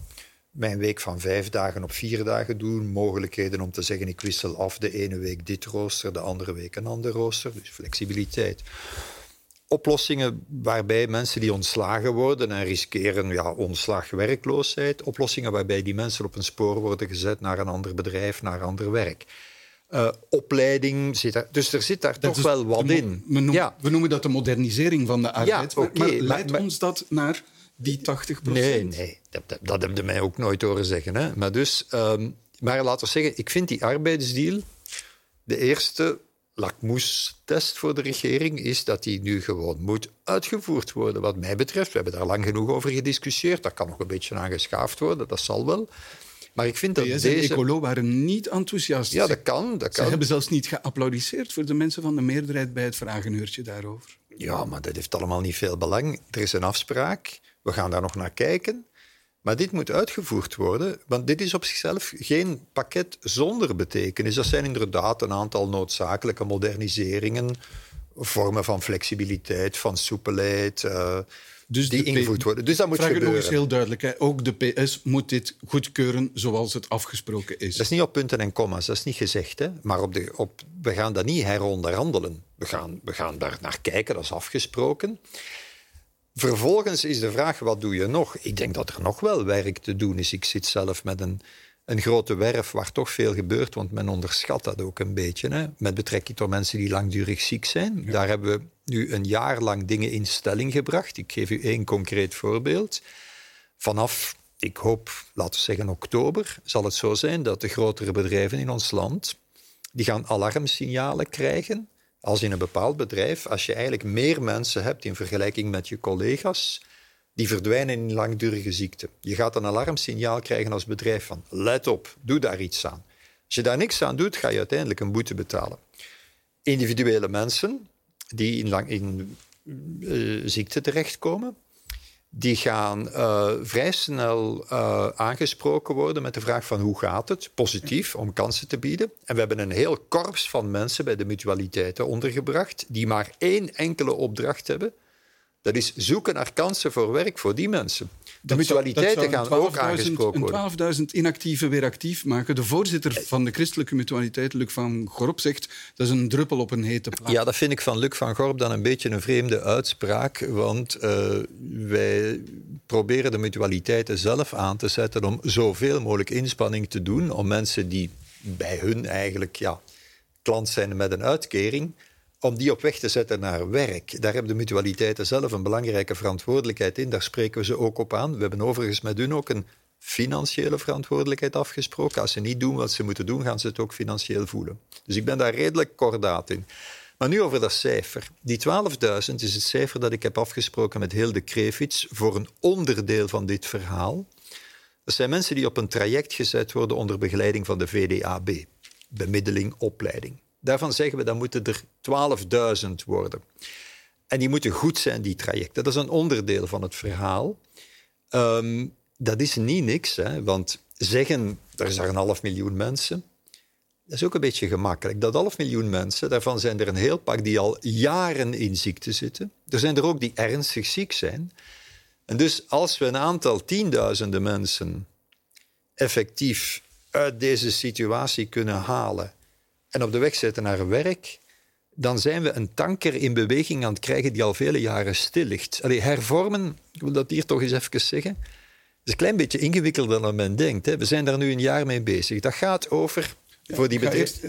mijn week van vijf dagen op vier dagen doen. Mogelijkheden om te zeggen, ik wissel af de ene week dit rooster, de andere week een ander rooster. Dus flexibiliteit oplossingen waarbij mensen die ontslagen worden en riskeren ja, ontslag, werkloosheid. Oplossingen waarbij die mensen op een spoor worden gezet naar een ander bedrijf, naar ander werk. Uh, opleiding zit daar. Dus er zit daar dat toch wel wat in. We noemen, ja. we noemen dat de modernisering van de arbeid. Ja, okay, maar, maar leidt maar, ons dat naar die 80% Nee, nee dat, dat, dat hebben mij ook nooit horen zeggen. Hè. Maar, dus, um, maar laten we zeggen, ik vind die arbeidsdeal de eerste lakmoestest voor de regering is dat die nu gewoon moet uitgevoerd worden, wat mij betreft. We hebben daar lang genoeg over gediscussieerd. Dat kan nog een beetje aangeschaafd worden, dat zal wel. Maar ik vind dat PS deze... en Ecolo waren niet enthousiast. Ja, dat kan. Dat kan. Ze hebben zelfs niet geapplaudisseerd voor de mensen van de meerderheid bij het vragenuurtje daarover. Ja, maar dat heeft allemaal niet veel belang. Er is een afspraak. We gaan daar nog naar kijken. Maar dit moet uitgevoerd worden, want dit is op zichzelf geen pakket zonder betekenis. Dat zijn inderdaad een aantal noodzakelijke moderniseringen, vormen van flexibiliteit, van soepelheid. Uh, dus die ingevoerd worden. Dus dat moet Vraag gebeuren. nog eens heel duidelijk. Hè. Ook de PS moet dit goedkeuren zoals het afgesproken is. Dat is niet op punten en commas, dat is niet gezegd. Hè. Maar op de, op, we gaan dat niet heronderhandelen. We gaan, we gaan daar naar kijken, dat is afgesproken. Vervolgens is de vraag, wat doe je nog? Ik denk dat er nog wel werk te doen is. Ik zit zelf met een, een grote werf waar toch veel gebeurt, want men onderschat dat ook een beetje. Hè? Met betrekking tot mensen die langdurig ziek zijn. Ja. Daar hebben we nu een jaar lang dingen in stelling gebracht. Ik geef u één concreet voorbeeld. Vanaf, ik hoop, laten we zeggen oktober, zal het zo zijn dat de grotere bedrijven in ons land, die gaan alarmsignalen krijgen als in een bepaald bedrijf, als je eigenlijk meer mensen hebt in vergelijking met je collega's, die verdwijnen in langdurige ziekte. Je gaat een alarmsignaal krijgen als bedrijf van let op, doe daar iets aan. Als je daar niks aan doet, ga je uiteindelijk een boete betalen. Individuele mensen die in, lang, in uh, ziekte terechtkomen, die gaan uh, vrij snel uh, aangesproken worden met de vraag van hoe gaat het, positief, om kansen te bieden. En we hebben een heel korps van mensen bij de mutualiteiten ondergebracht die maar één enkele opdracht hebben, Dat is zoeken naar kansen voor werk voor die mensen. De mutualiteiten gaan ook aangesproken worden. Een 12.000 inactieve weer actief maken. De voorzitter van de christelijke mutualiteit, Luc van Gorp, zegt dat is een druppel op een hete plaat. Ja, dat vind ik van Luc van Gorp dan een beetje een vreemde uitspraak. Want eh, wij proberen de mutualiteiten zelf aan te zetten om zoveel mogelijk inspanning te doen om mensen die bij hun eigenlijk ja, klant zijn met een uitkering, om die op weg te zetten naar werk. Daar hebben de mutualiteiten zelf een belangrijke verantwoordelijkheid in. Daar spreken we ze ook op aan. We hebben overigens met hun ook een financiële verantwoordelijkheid afgesproken. Als ze niet doen wat ze moeten doen, gaan ze het ook financieel voelen. Dus ik ben daar redelijk kordaat in. Maar nu over dat cijfer. Die 12.000 is het cijfer dat ik heb afgesproken met heel de Krevits voor een onderdeel van dit verhaal. Dat zijn mensen die op een traject gezet worden onder begeleiding van de VDAB. Bemiddeling, opleiding. Daarvan zeggen we dat moeten er 12.000 worden. En die moeten goed zijn, die trajecten. Dat is een onderdeel van het verhaal. Ehm, dat is niet niks, hè, want zeggen er zijn een half miljoen mensen. Dat is ook een beetje gemakkelijk. Dat half miljoen mensen, daarvan zijn er een heel pak die al jaren in ziekte zitten. Er zijn er ook die ernstig ziek zijn. En dus als we een aantal tienduizenden mensen effectief uit deze situatie kunnen halen en op de weg zetten naar werk, dan zijn we een tanker in beweging aan het krijgen die al vele jaren stil ligt. Allee, hervormen, ik wil dat hier toch eens even zeggen, is een klein beetje ingewikkelder dan men denkt. Hè. We zijn daar nu een jaar mee bezig. Dat gaat over voor die bedrijven.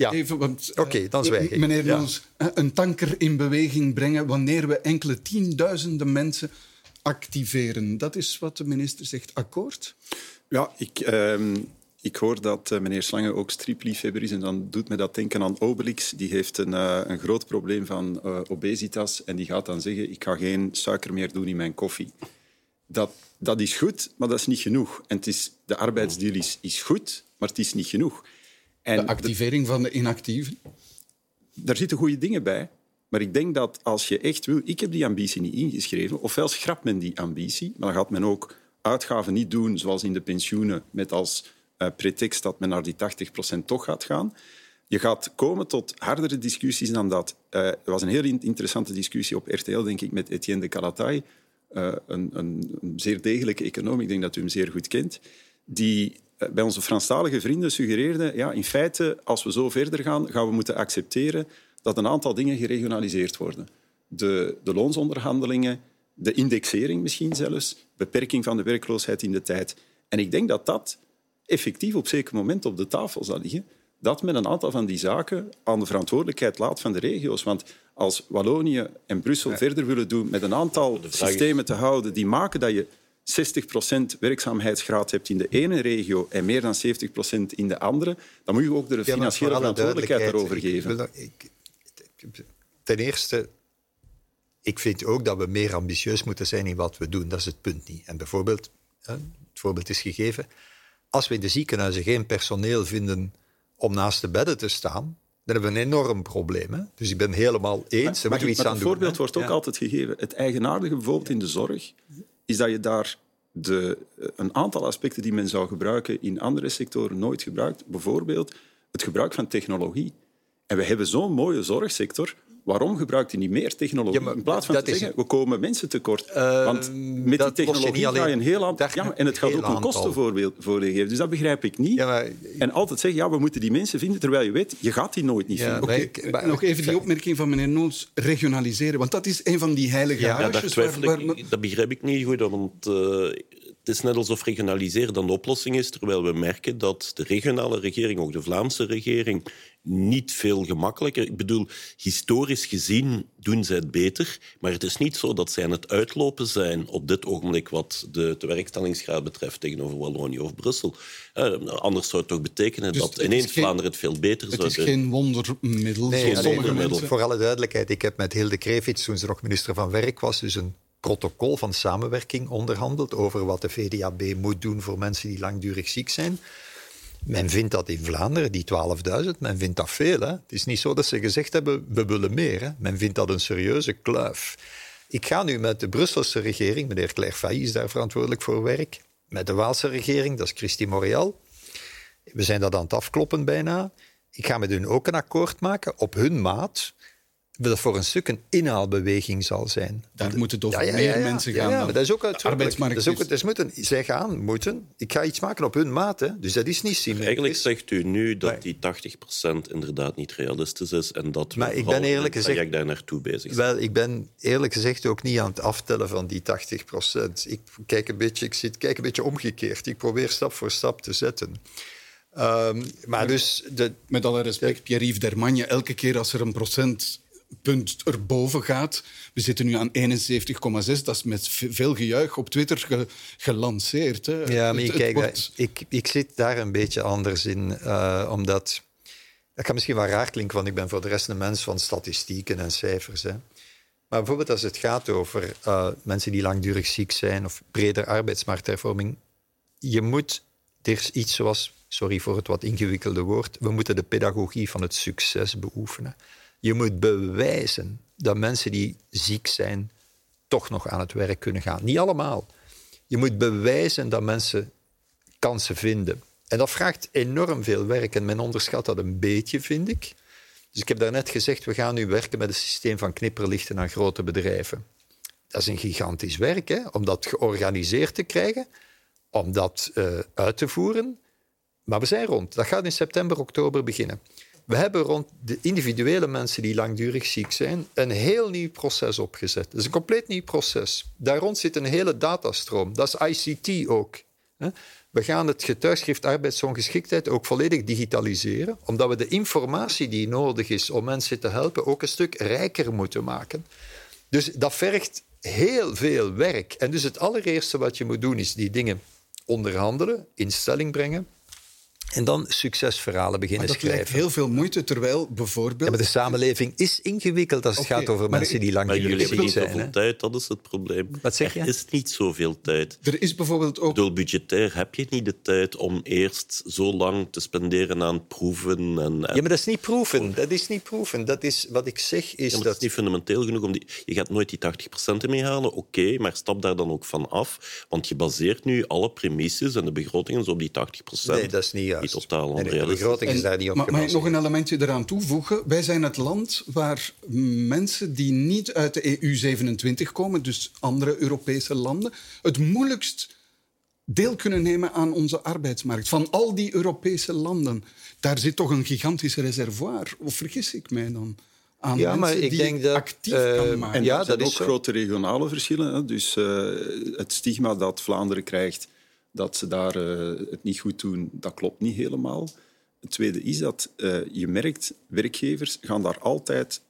eh, Oké, dan zwijg ik. Meneer Ja. Noons, eh, een tanker in beweging brengen wanneer we enkele tienduizenden mensen activeren. Dat is wat de minister zegt. Akkoord? Ja, ik, ehm, ik hoor dat eh, meneer Slange ook stripliefhebber is en dan doet me dat denken aan Obelix. Die heeft een, eh, een groot probleem van eh, obesitas en die gaat dan zeggen ik ga geen suiker meer doen in mijn koffie. Dat, dat is goed, maar dat is niet genoeg. En het is, de arbeidsdeal is, is goed, maar het is niet genoeg. En De activering van de inactieven? daar zitten goede dingen bij. Maar ik denk dat als je echt wil... Ik heb die ambitie niet ingeschreven. Ofwel schrapt men die ambitie, maar dan gaat men ook uitgaven niet doen, zoals in de pensioenen, met als pretext dat men naar die 80% toch gaat gaan. Je gaat komen tot hardere discussies dan dat. Eh, er was een heel in- interessante discussie op RTL, denk ik, met Etienne de Calatai, eh, een, een, zeer degelijke econoom, ik denk dat u hem zeer goed kent, die eh, bij onze Franstalige vrienden suggereerde, ja, in feite, als we zo verder gaan, gaan we moeten accepteren dat een aantal dingen geregionaliseerd worden. De, de loonsonderhandelingen, de indexering misschien zelfs, beperking van de werkloosheid in de tijd. En ik denk dat dat effectief op zeker moment op de tafel zal liggen, dat men een aantal van die zaken aan de verantwoordelijkheid laat van de regio's. Want als Wallonië en Brussel verder willen doen met een aantal systemen te houden die maken dat je 60% werkzaamheidsgraad hebt in de ene regio en meer dan 70% in de andere, dan moet je ook de financiële verantwoordelijkheid daarover geven. ik- ten eerste, ik vind ook dat we meer ambitieus moeten zijn in wat we doen. Dat is het punt niet. En bijvoorbeeld, het voorbeeld is gegeven, als we in de ziekenhuizen geen personeel vinden om naast de bedden te staan, dan hebben we een enorm probleem. Hè? Dus ik ben het helemaal eens. Daar Maar, moeten we iets aan het doen. voorbeeld hè. wordt ook Ja. altijd gegeven. Het eigenaardige bijvoorbeeld in de zorg is dat je daar de, een aantal aspecten die men zou gebruiken in andere sectoren nooit gebruikt. Bijvoorbeeld het gebruik van technologie. En we hebben zo'n mooie zorgsector. Waarom gebruikt je niet meer technologie? Ja, maar in plaats van dat te is- zeggen, we komen mensen tekort. Eh, Want met die technologie ga je een heel aantal... Daar- Ja, en het gaat ook een kostenvoordeel geven. Dus dat begrijp ik niet. Ja, maar- En altijd zeggen, ja, we moeten die mensen vinden, terwijl je weet, je gaat die nooit niet Ja, vinden. ik- maar- nog even die opmerking van meneer Noons. Regionaliseren, want dat is een van die heilige Ja, Ja, daar huisjes. waar- twijfel ik, dat begrijp ik niet goed, want eh, het is net alsof regionaliseren dan de oplossing is, terwijl we merken dat de regionale regering, ook de Vlaamse regering, niet veel gemakkelijker... Ik bedoel, historisch gezien doen zij het beter, maar het is niet zo dat zij aan het uitlopen zijn op dit ogenblik wat de tewerkstellingsgraad betreft tegenover Wallonië of Brussel. Eh, anders zou het toch betekenen Dus dat het is ineens geen- Vlaanderen het veel beter Het zou is doen. geen wondermiddel, Nee, zoals alleen sommige wondermiddel. mensen. Voor alle duidelijkheid, ik heb met Hilde Krevits, toen ze nog minister van Werk was, dus een protocol van samenwerking onderhandeld over wat de VDAB moet doen voor mensen die langdurig ziek zijn. Men vindt dat in Vlaanderen, die 12.000, men vindt dat veel. Hè? Het is niet zo dat ze gezegd hebben, we willen meer. Hè? Men vindt dat een serieuze kluif. Ik ga nu met de Brusselse regering, meneer Claire is daar verantwoordelijk voor werk, met de Waalse regering, dat is Christy Montreal. We zijn dat aan het afkloppen bijna. Ik ga met hun ook een akkoord maken op hun maat dat voor een stuk een inhaalbeweging zal zijn. Daar moet het over meer mensen gaan. Ja, dan maar dat is ook de uitzonderlijk. arbeidsmarkt Dat is ook, is- dat is moeten, zij gaan moeten. Ik ga iets maken op hun maat, hè. dus dat is niet symmetrisch. Eigenlijk zegt u nu dat die 80% inderdaad niet realistisch is en dat we Maar ik ben eerlijk met gezegd- daar naartoe bezig zijn. Wel, ik ben eerlijk gezegd ook niet aan het aftellen van die 80% Ik, kijk een beetje, ik zit, kijk een beetje omgekeerd. Ik probeer stap voor stap te zetten. Ehm, maar dus... De, Met alle respect, Pierre-Yves Dermagne, elke keer als er een procentpunt erboven gaat... We zitten nu aan 71,6. Dat is met veel gejuich op Twitter ge- gelanceerd. Hè. Ja, maar Het- wordt- ik, ik zit daar een beetje anders in, eh, omdat... Dat kan misschien wel raar klinken, want ik ben voor de rest een mens van statistieken en cijfers. Hè. Maar bijvoorbeeld als het gaat over eh, mensen die langdurig ziek zijn of breder arbeidsmarkthervorming, je moet, er is iets zoals, sorry voor het wat ingewikkelde woord, we moeten de pedagogie van het succes beoefenen. Je moet bewijzen dat mensen die ziek zijn toch nog aan het werk kunnen gaan. Niet allemaal. Je moet bewijzen dat mensen kansen vinden. En dat vraagt enorm veel werk en men onderschat dat een beetje, vind ik. Dus ik heb daarnet gezegd, we gaan nu werken met een systeem van knipperlichten aan grote bedrijven. Dat is een gigantisch werk, hè? om dat georganiseerd te krijgen, om dat eh, uit te voeren. Maar we zijn rond. Dat gaat in september, oktober beginnen. We hebben rond de individuele mensen die langdurig ziek zijn een heel nieuw proces opgezet. Dat is een compleet nieuw proces. Daar rond zit een hele datastroom. Dat is ICT ook. We gaan het getuigschrift arbeidsongeschiktheid ook volledig digitaliseren, omdat we de informatie die nodig is om mensen te helpen ook een stuk rijker moeten maken. Dus dat vergt heel veel werk. En dus het allereerste wat je moet doen is die dingen onderhandelen, in stelling brengen en dan succesverhalen Maar beginnen dat lijkt schrijven. heel veel moeite, terwijl bijvoorbeeld... Ja, maar de samenleving is ingewikkeld als het gaat over mensen ik- die Maar langdurig jullie hebben ziek niet zijn. zoveel hè. tijd, dat is het probleem. Wat zeg je? Er is niet zoveel tijd. Er is bijvoorbeeld ook... Budgetair heb je niet de tijd om eerst zo lang te spenderen aan proeven. En, en- Ja, maar dat is niet proeven. Dat is niet proeven. Dat is, wat ik zeg is Ja, maar dat... dat is niet fundamenteel genoeg. Om die, je gaat nooit die 80% ermee halen, oké, maar stap daar dan ook van af. Want je baseert nu alle premisses en de begrotingen op die 80%. Nee, dat is niet juist. Die totaal de onrealistisch. begroting is En- daar niet op maar, mag ik nog een elementje eraan toevoegen? Wij zijn het land waar mensen die niet uit de EU27 komen, dus andere Europese landen, het moeilijkst deel kunnen nemen aan onze arbeidsmarkt. Van al die Europese landen. Daar zit toch een gigantisch reservoir. Of vergis ik mij dan? Aan Ja, maar mensen ik die denk dat, actief eh, kan maken. En Ja, zijn dat ook is zo. grote regionale verschillen. Hè. Dus eh, het stigma dat Vlaanderen krijgt dat ze daar eh, het niet goed doen, dat klopt niet helemaal. Het tweede is dat eh, je merkt, werkgevers gaan daar altijd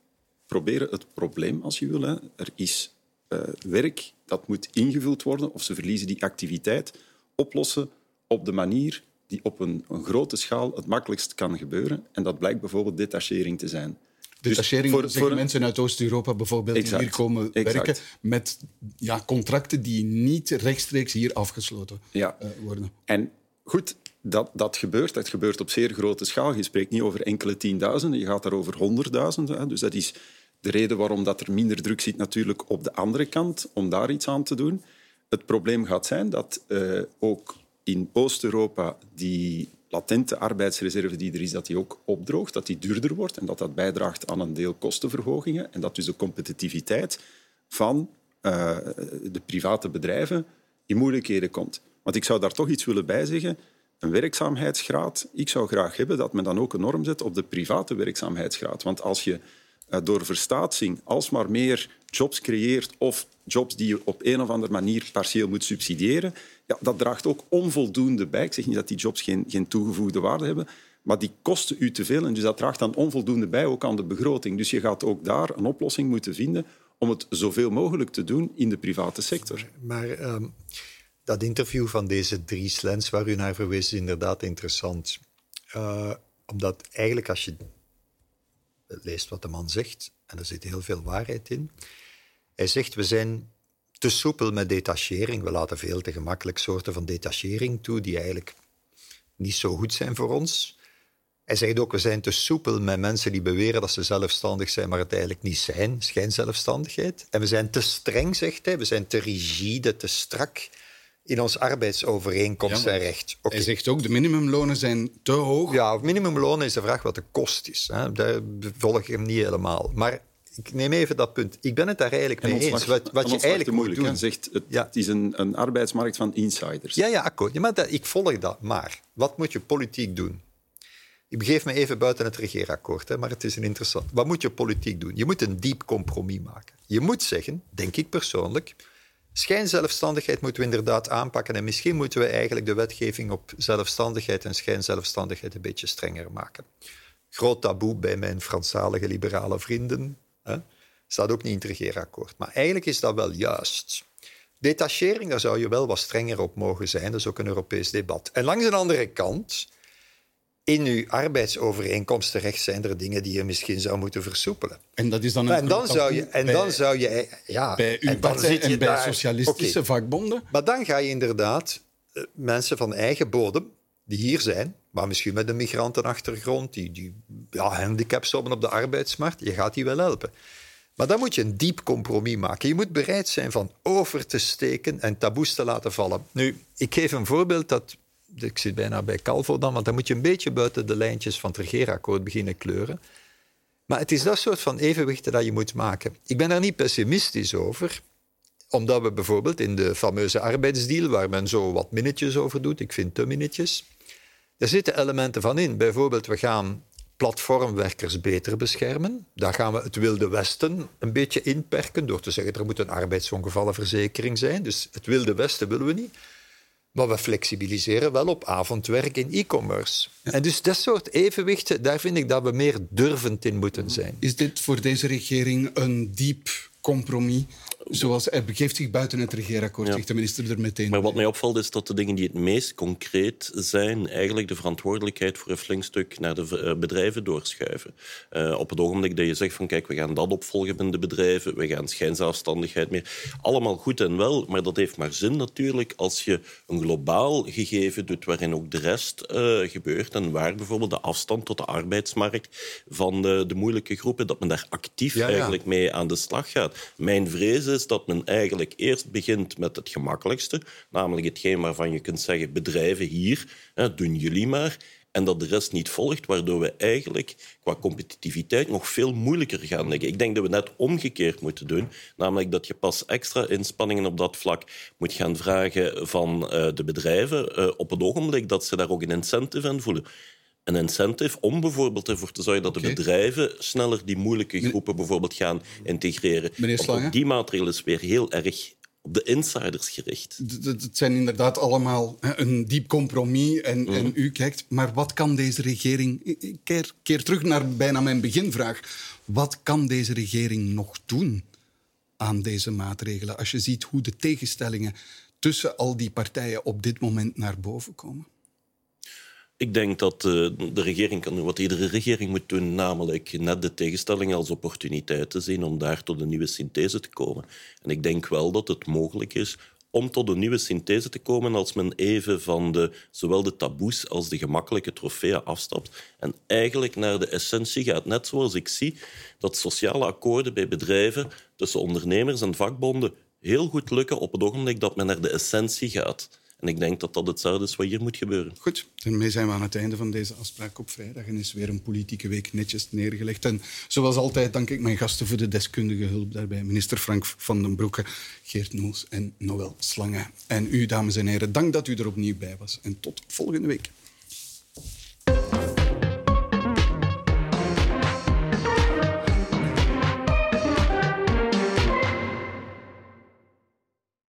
proberen het probleem, als je wil. Hè. Er is eh, werk dat moet ingevuld worden, of ze verliezen die activiteit, oplossen op de manier die op een, een grote schaal het makkelijkst kan gebeuren. En dat blijkt bijvoorbeeld detachering te zijn. Dus Detachering voor- zeggen voor mensen uit Oost-Europa bijvoorbeeld die hier komen Exact. werken met ja, contracten die niet rechtstreeks hier afgesloten Ja. eh, worden. En goed, dat, dat gebeurt. Dat gebeurt op zeer grote schaal. Je spreekt niet over enkele tienduizenden, je gaat daar over honderdduizenden. Dus dat is de reden waarom dat er minder druk zit natuurlijk op de andere kant, om daar iets aan te doen. Het probleem gaat zijn dat eh, ook in Oost-Europa die latente arbeidsreserve die er is, dat die ook opdroogt, dat die duurder wordt en dat dat bijdraagt aan een deel kostenverhogingen en dat dus de competitiviteit van eh, de private bedrijven in moeilijkheden komt. Want ik zou daar toch iets willen bijzeggen. Een werkzaamheidsgraad. Ik zou graag hebben dat men dan ook een norm zet op de private werkzaamheidsgraad. Want als je eh, door verstaatsing alsmaar meer jobs creëert of jobs die je op een of andere manier partieel moet subsidiëren, ja, dat draagt ook onvoldoende bij. Ik zeg niet dat die jobs geen, geen toegevoegde waarde hebben, maar die kosten u te veel en dus dat draagt dan onvoldoende bij ook aan de begroting. Dus je gaat ook daar een oplossing moeten vinden om het zoveel mogelijk te doen in de private sector. Maar ehm, dat interview van deze drie slens waar u naar verwees is inderdaad interessant. Eh, omdat eigenlijk als je leest wat de man zegt, en er zit heel veel waarheid in, hij zegt we zijn te soepel met detachering. We laten veel te gemakkelijk soorten van detachering toe die eigenlijk niet zo goed zijn voor ons. Hij zegt ook, we zijn te soepel met mensen die beweren dat ze zelfstandig zijn, maar het eigenlijk niet zijn. Schijnzelfstandigheid. En we zijn te streng, zegt hij. We zijn te rigide, te strak in ons arbeidsovereenkomst Ja, en recht. Hij zegt ook, de minimumlonen zijn te hoog. Ja, minimumloon is de vraag wat de kost is. Hè. Daar volg ik hem niet helemaal. Maar ik neem even dat punt. Ik ben het daar eigenlijk mee eens. Wat, wat je eigenlijk moet doen... Zegt, het, ja. het is een, een, arbeidsmarkt van insiders. Ja, ja akkoord. Ja, maar dat, ik volg dat. Maar wat moet je politiek doen? Ik begeef me even buiten het regeerakkoord, hè, maar het is een interessant. Wat moet je politiek doen? Je moet een diep compromis maken. Je moet zeggen, denk ik persoonlijk, schijnzelfstandigheid moeten we inderdaad aanpakken en misschien moeten we eigenlijk de wetgeving op zelfstandigheid en schijnzelfstandigheid een beetje strenger maken. Groot taboe bij mijn Franstalige liberale vrienden. Hè? Staat ook niet in het regeerakkoord. Maar eigenlijk is dat wel juist. Detachering, daar zou je wel wat strenger op mogen zijn. Dat is ook een Europees debat. En langs een andere kant in uw arbeidsovereenkomst terecht zijn er dingen die je misschien zou moeten versoepelen. En dat is dan een en dan zou je En bij, dan zou je... Ja, bij uw en partij en bij socialistische vakbonden? Maar dan ga je inderdaad eh, mensen van eigen bodem, die hier zijn, maar misschien met een migrantenachtergrond, die, die ja, handicaps hebben op de arbeidsmarkt, je gaat die wel helpen. Maar dan moet je een diep compromis maken. Je moet bereid zijn van over te steken en taboes te laten vallen. Nu, ik geef een voorbeeld dat ik zit bijna bij Calvo dan, want dan moet je een beetje buiten de lijntjes van het regeerakkoord beginnen kleuren. Maar het is dat soort van evenwichten dat je moet maken. Ik ben daar niet pessimistisch over, omdat we bijvoorbeeld in de fameuze arbeidsdeal, waar men zo wat minnetjes over doet, ik vind te minnetjes, daar zitten elementen van in. Bijvoorbeeld, we gaan platformwerkers beter beschermen. Daar gaan we het Wilde Westen een beetje inperken door te zeggen er moet een arbeidsongevallenverzekering zijn. Dus het Wilde Westen willen we niet. Maar we flexibiliseren wel op avondwerk in e-commerce. En dus dat soort evenwichten, daar vind ik dat we meer durvend in moeten zijn. Is dit voor deze regering een diep compromis Zoals hij begeeft zich buiten het regeerakkoord, zegt de minister er meteen. Maar wat mij opvalt is dat de dingen die het meest concreet zijn, eigenlijk de verantwoordelijkheid voor een flink stuk naar de eh, bedrijven doorschuiven. Uh, op het ogenblik dat je zegt van kijk, we gaan dat opvolgen in de bedrijven, we gaan schijnzelfstandigheid meer. Allemaal goed en wel, maar dat heeft maar zin natuurlijk als je een globaal gegeven doet waarin ook de rest uh, gebeurt en waar bijvoorbeeld de afstand tot de arbeidsmarkt van de, de moeilijke groepen, dat men daar actief ja, ja. eigenlijk mee aan de slag gaat. Mijn vrees is dat men eigenlijk eerst begint met het gemakkelijkste, namelijk hetgeen waarvan je kunt zeggen, bedrijven hier, hè, doen jullie maar, en dat de rest niet volgt, waardoor we eigenlijk qua competitiviteit nog veel moeilijker gaan liggen. Ik denk dat we net omgekeerd moeten doen, namelijk dat je pas extra inspanningen op dat vlak moet gaan vragen van uh, de bedrijven uh, op het ogenblik dat ze daar ook een incentive aan voelen een incentive om bijvoorbeeld ervoor te zorgen dat okay. de bedrijven sneller die moeilijke groepen bijvoorbeeld gaan integreren. Meneer Slange? Die maatregel is weer heel erg op de insiders gericht. Het zijn inderdaad allemaal een diep compromis en, mm. en, u kijkt... Maar wat kan deze regering... Ik keer, keer terug naar bijna mijn beginvraag. Wat kan deze regering nog doen aan deze maatregelen? Als je ziet hoe de tegenstellingen tussen al die partijen op dit moment naar boven komen. Ik denk dat uh, de regering kan doen wat iedere regering moet doen, namelijk net de tegenstellingen als opportuniteit te zien om daar tot een nieuwe synthese te komen. En ik denk wel dat het mogelijk is om tot een nieuwe synthese te komen als men even van de, zowel de taboes als de gemakkelijke trofeeën afstapt en eigenlijk naar de essentie gaat. Net zoals ik zie dat sociale akkoorden bij bedrijven tussen ondernemers en vakbonden heel goed lukken op het ogenblik dat men naar de essentie gaat. En ik denk dat dat hetzelfde is wat hier moet gebeuren. Goed, daarmee zijn we aan het einde van deze afspraak op vrijdag. En is weer een politieke week netjes neergelegd. En zoals altijd dank ik mijn gasten voor de deskundige hulp daarbij. Minister Frank van den Broeke, Geert Noels en Noël Slange. En u, dames en heren, dank dat u er opnieuw bij was. En tot volgende week.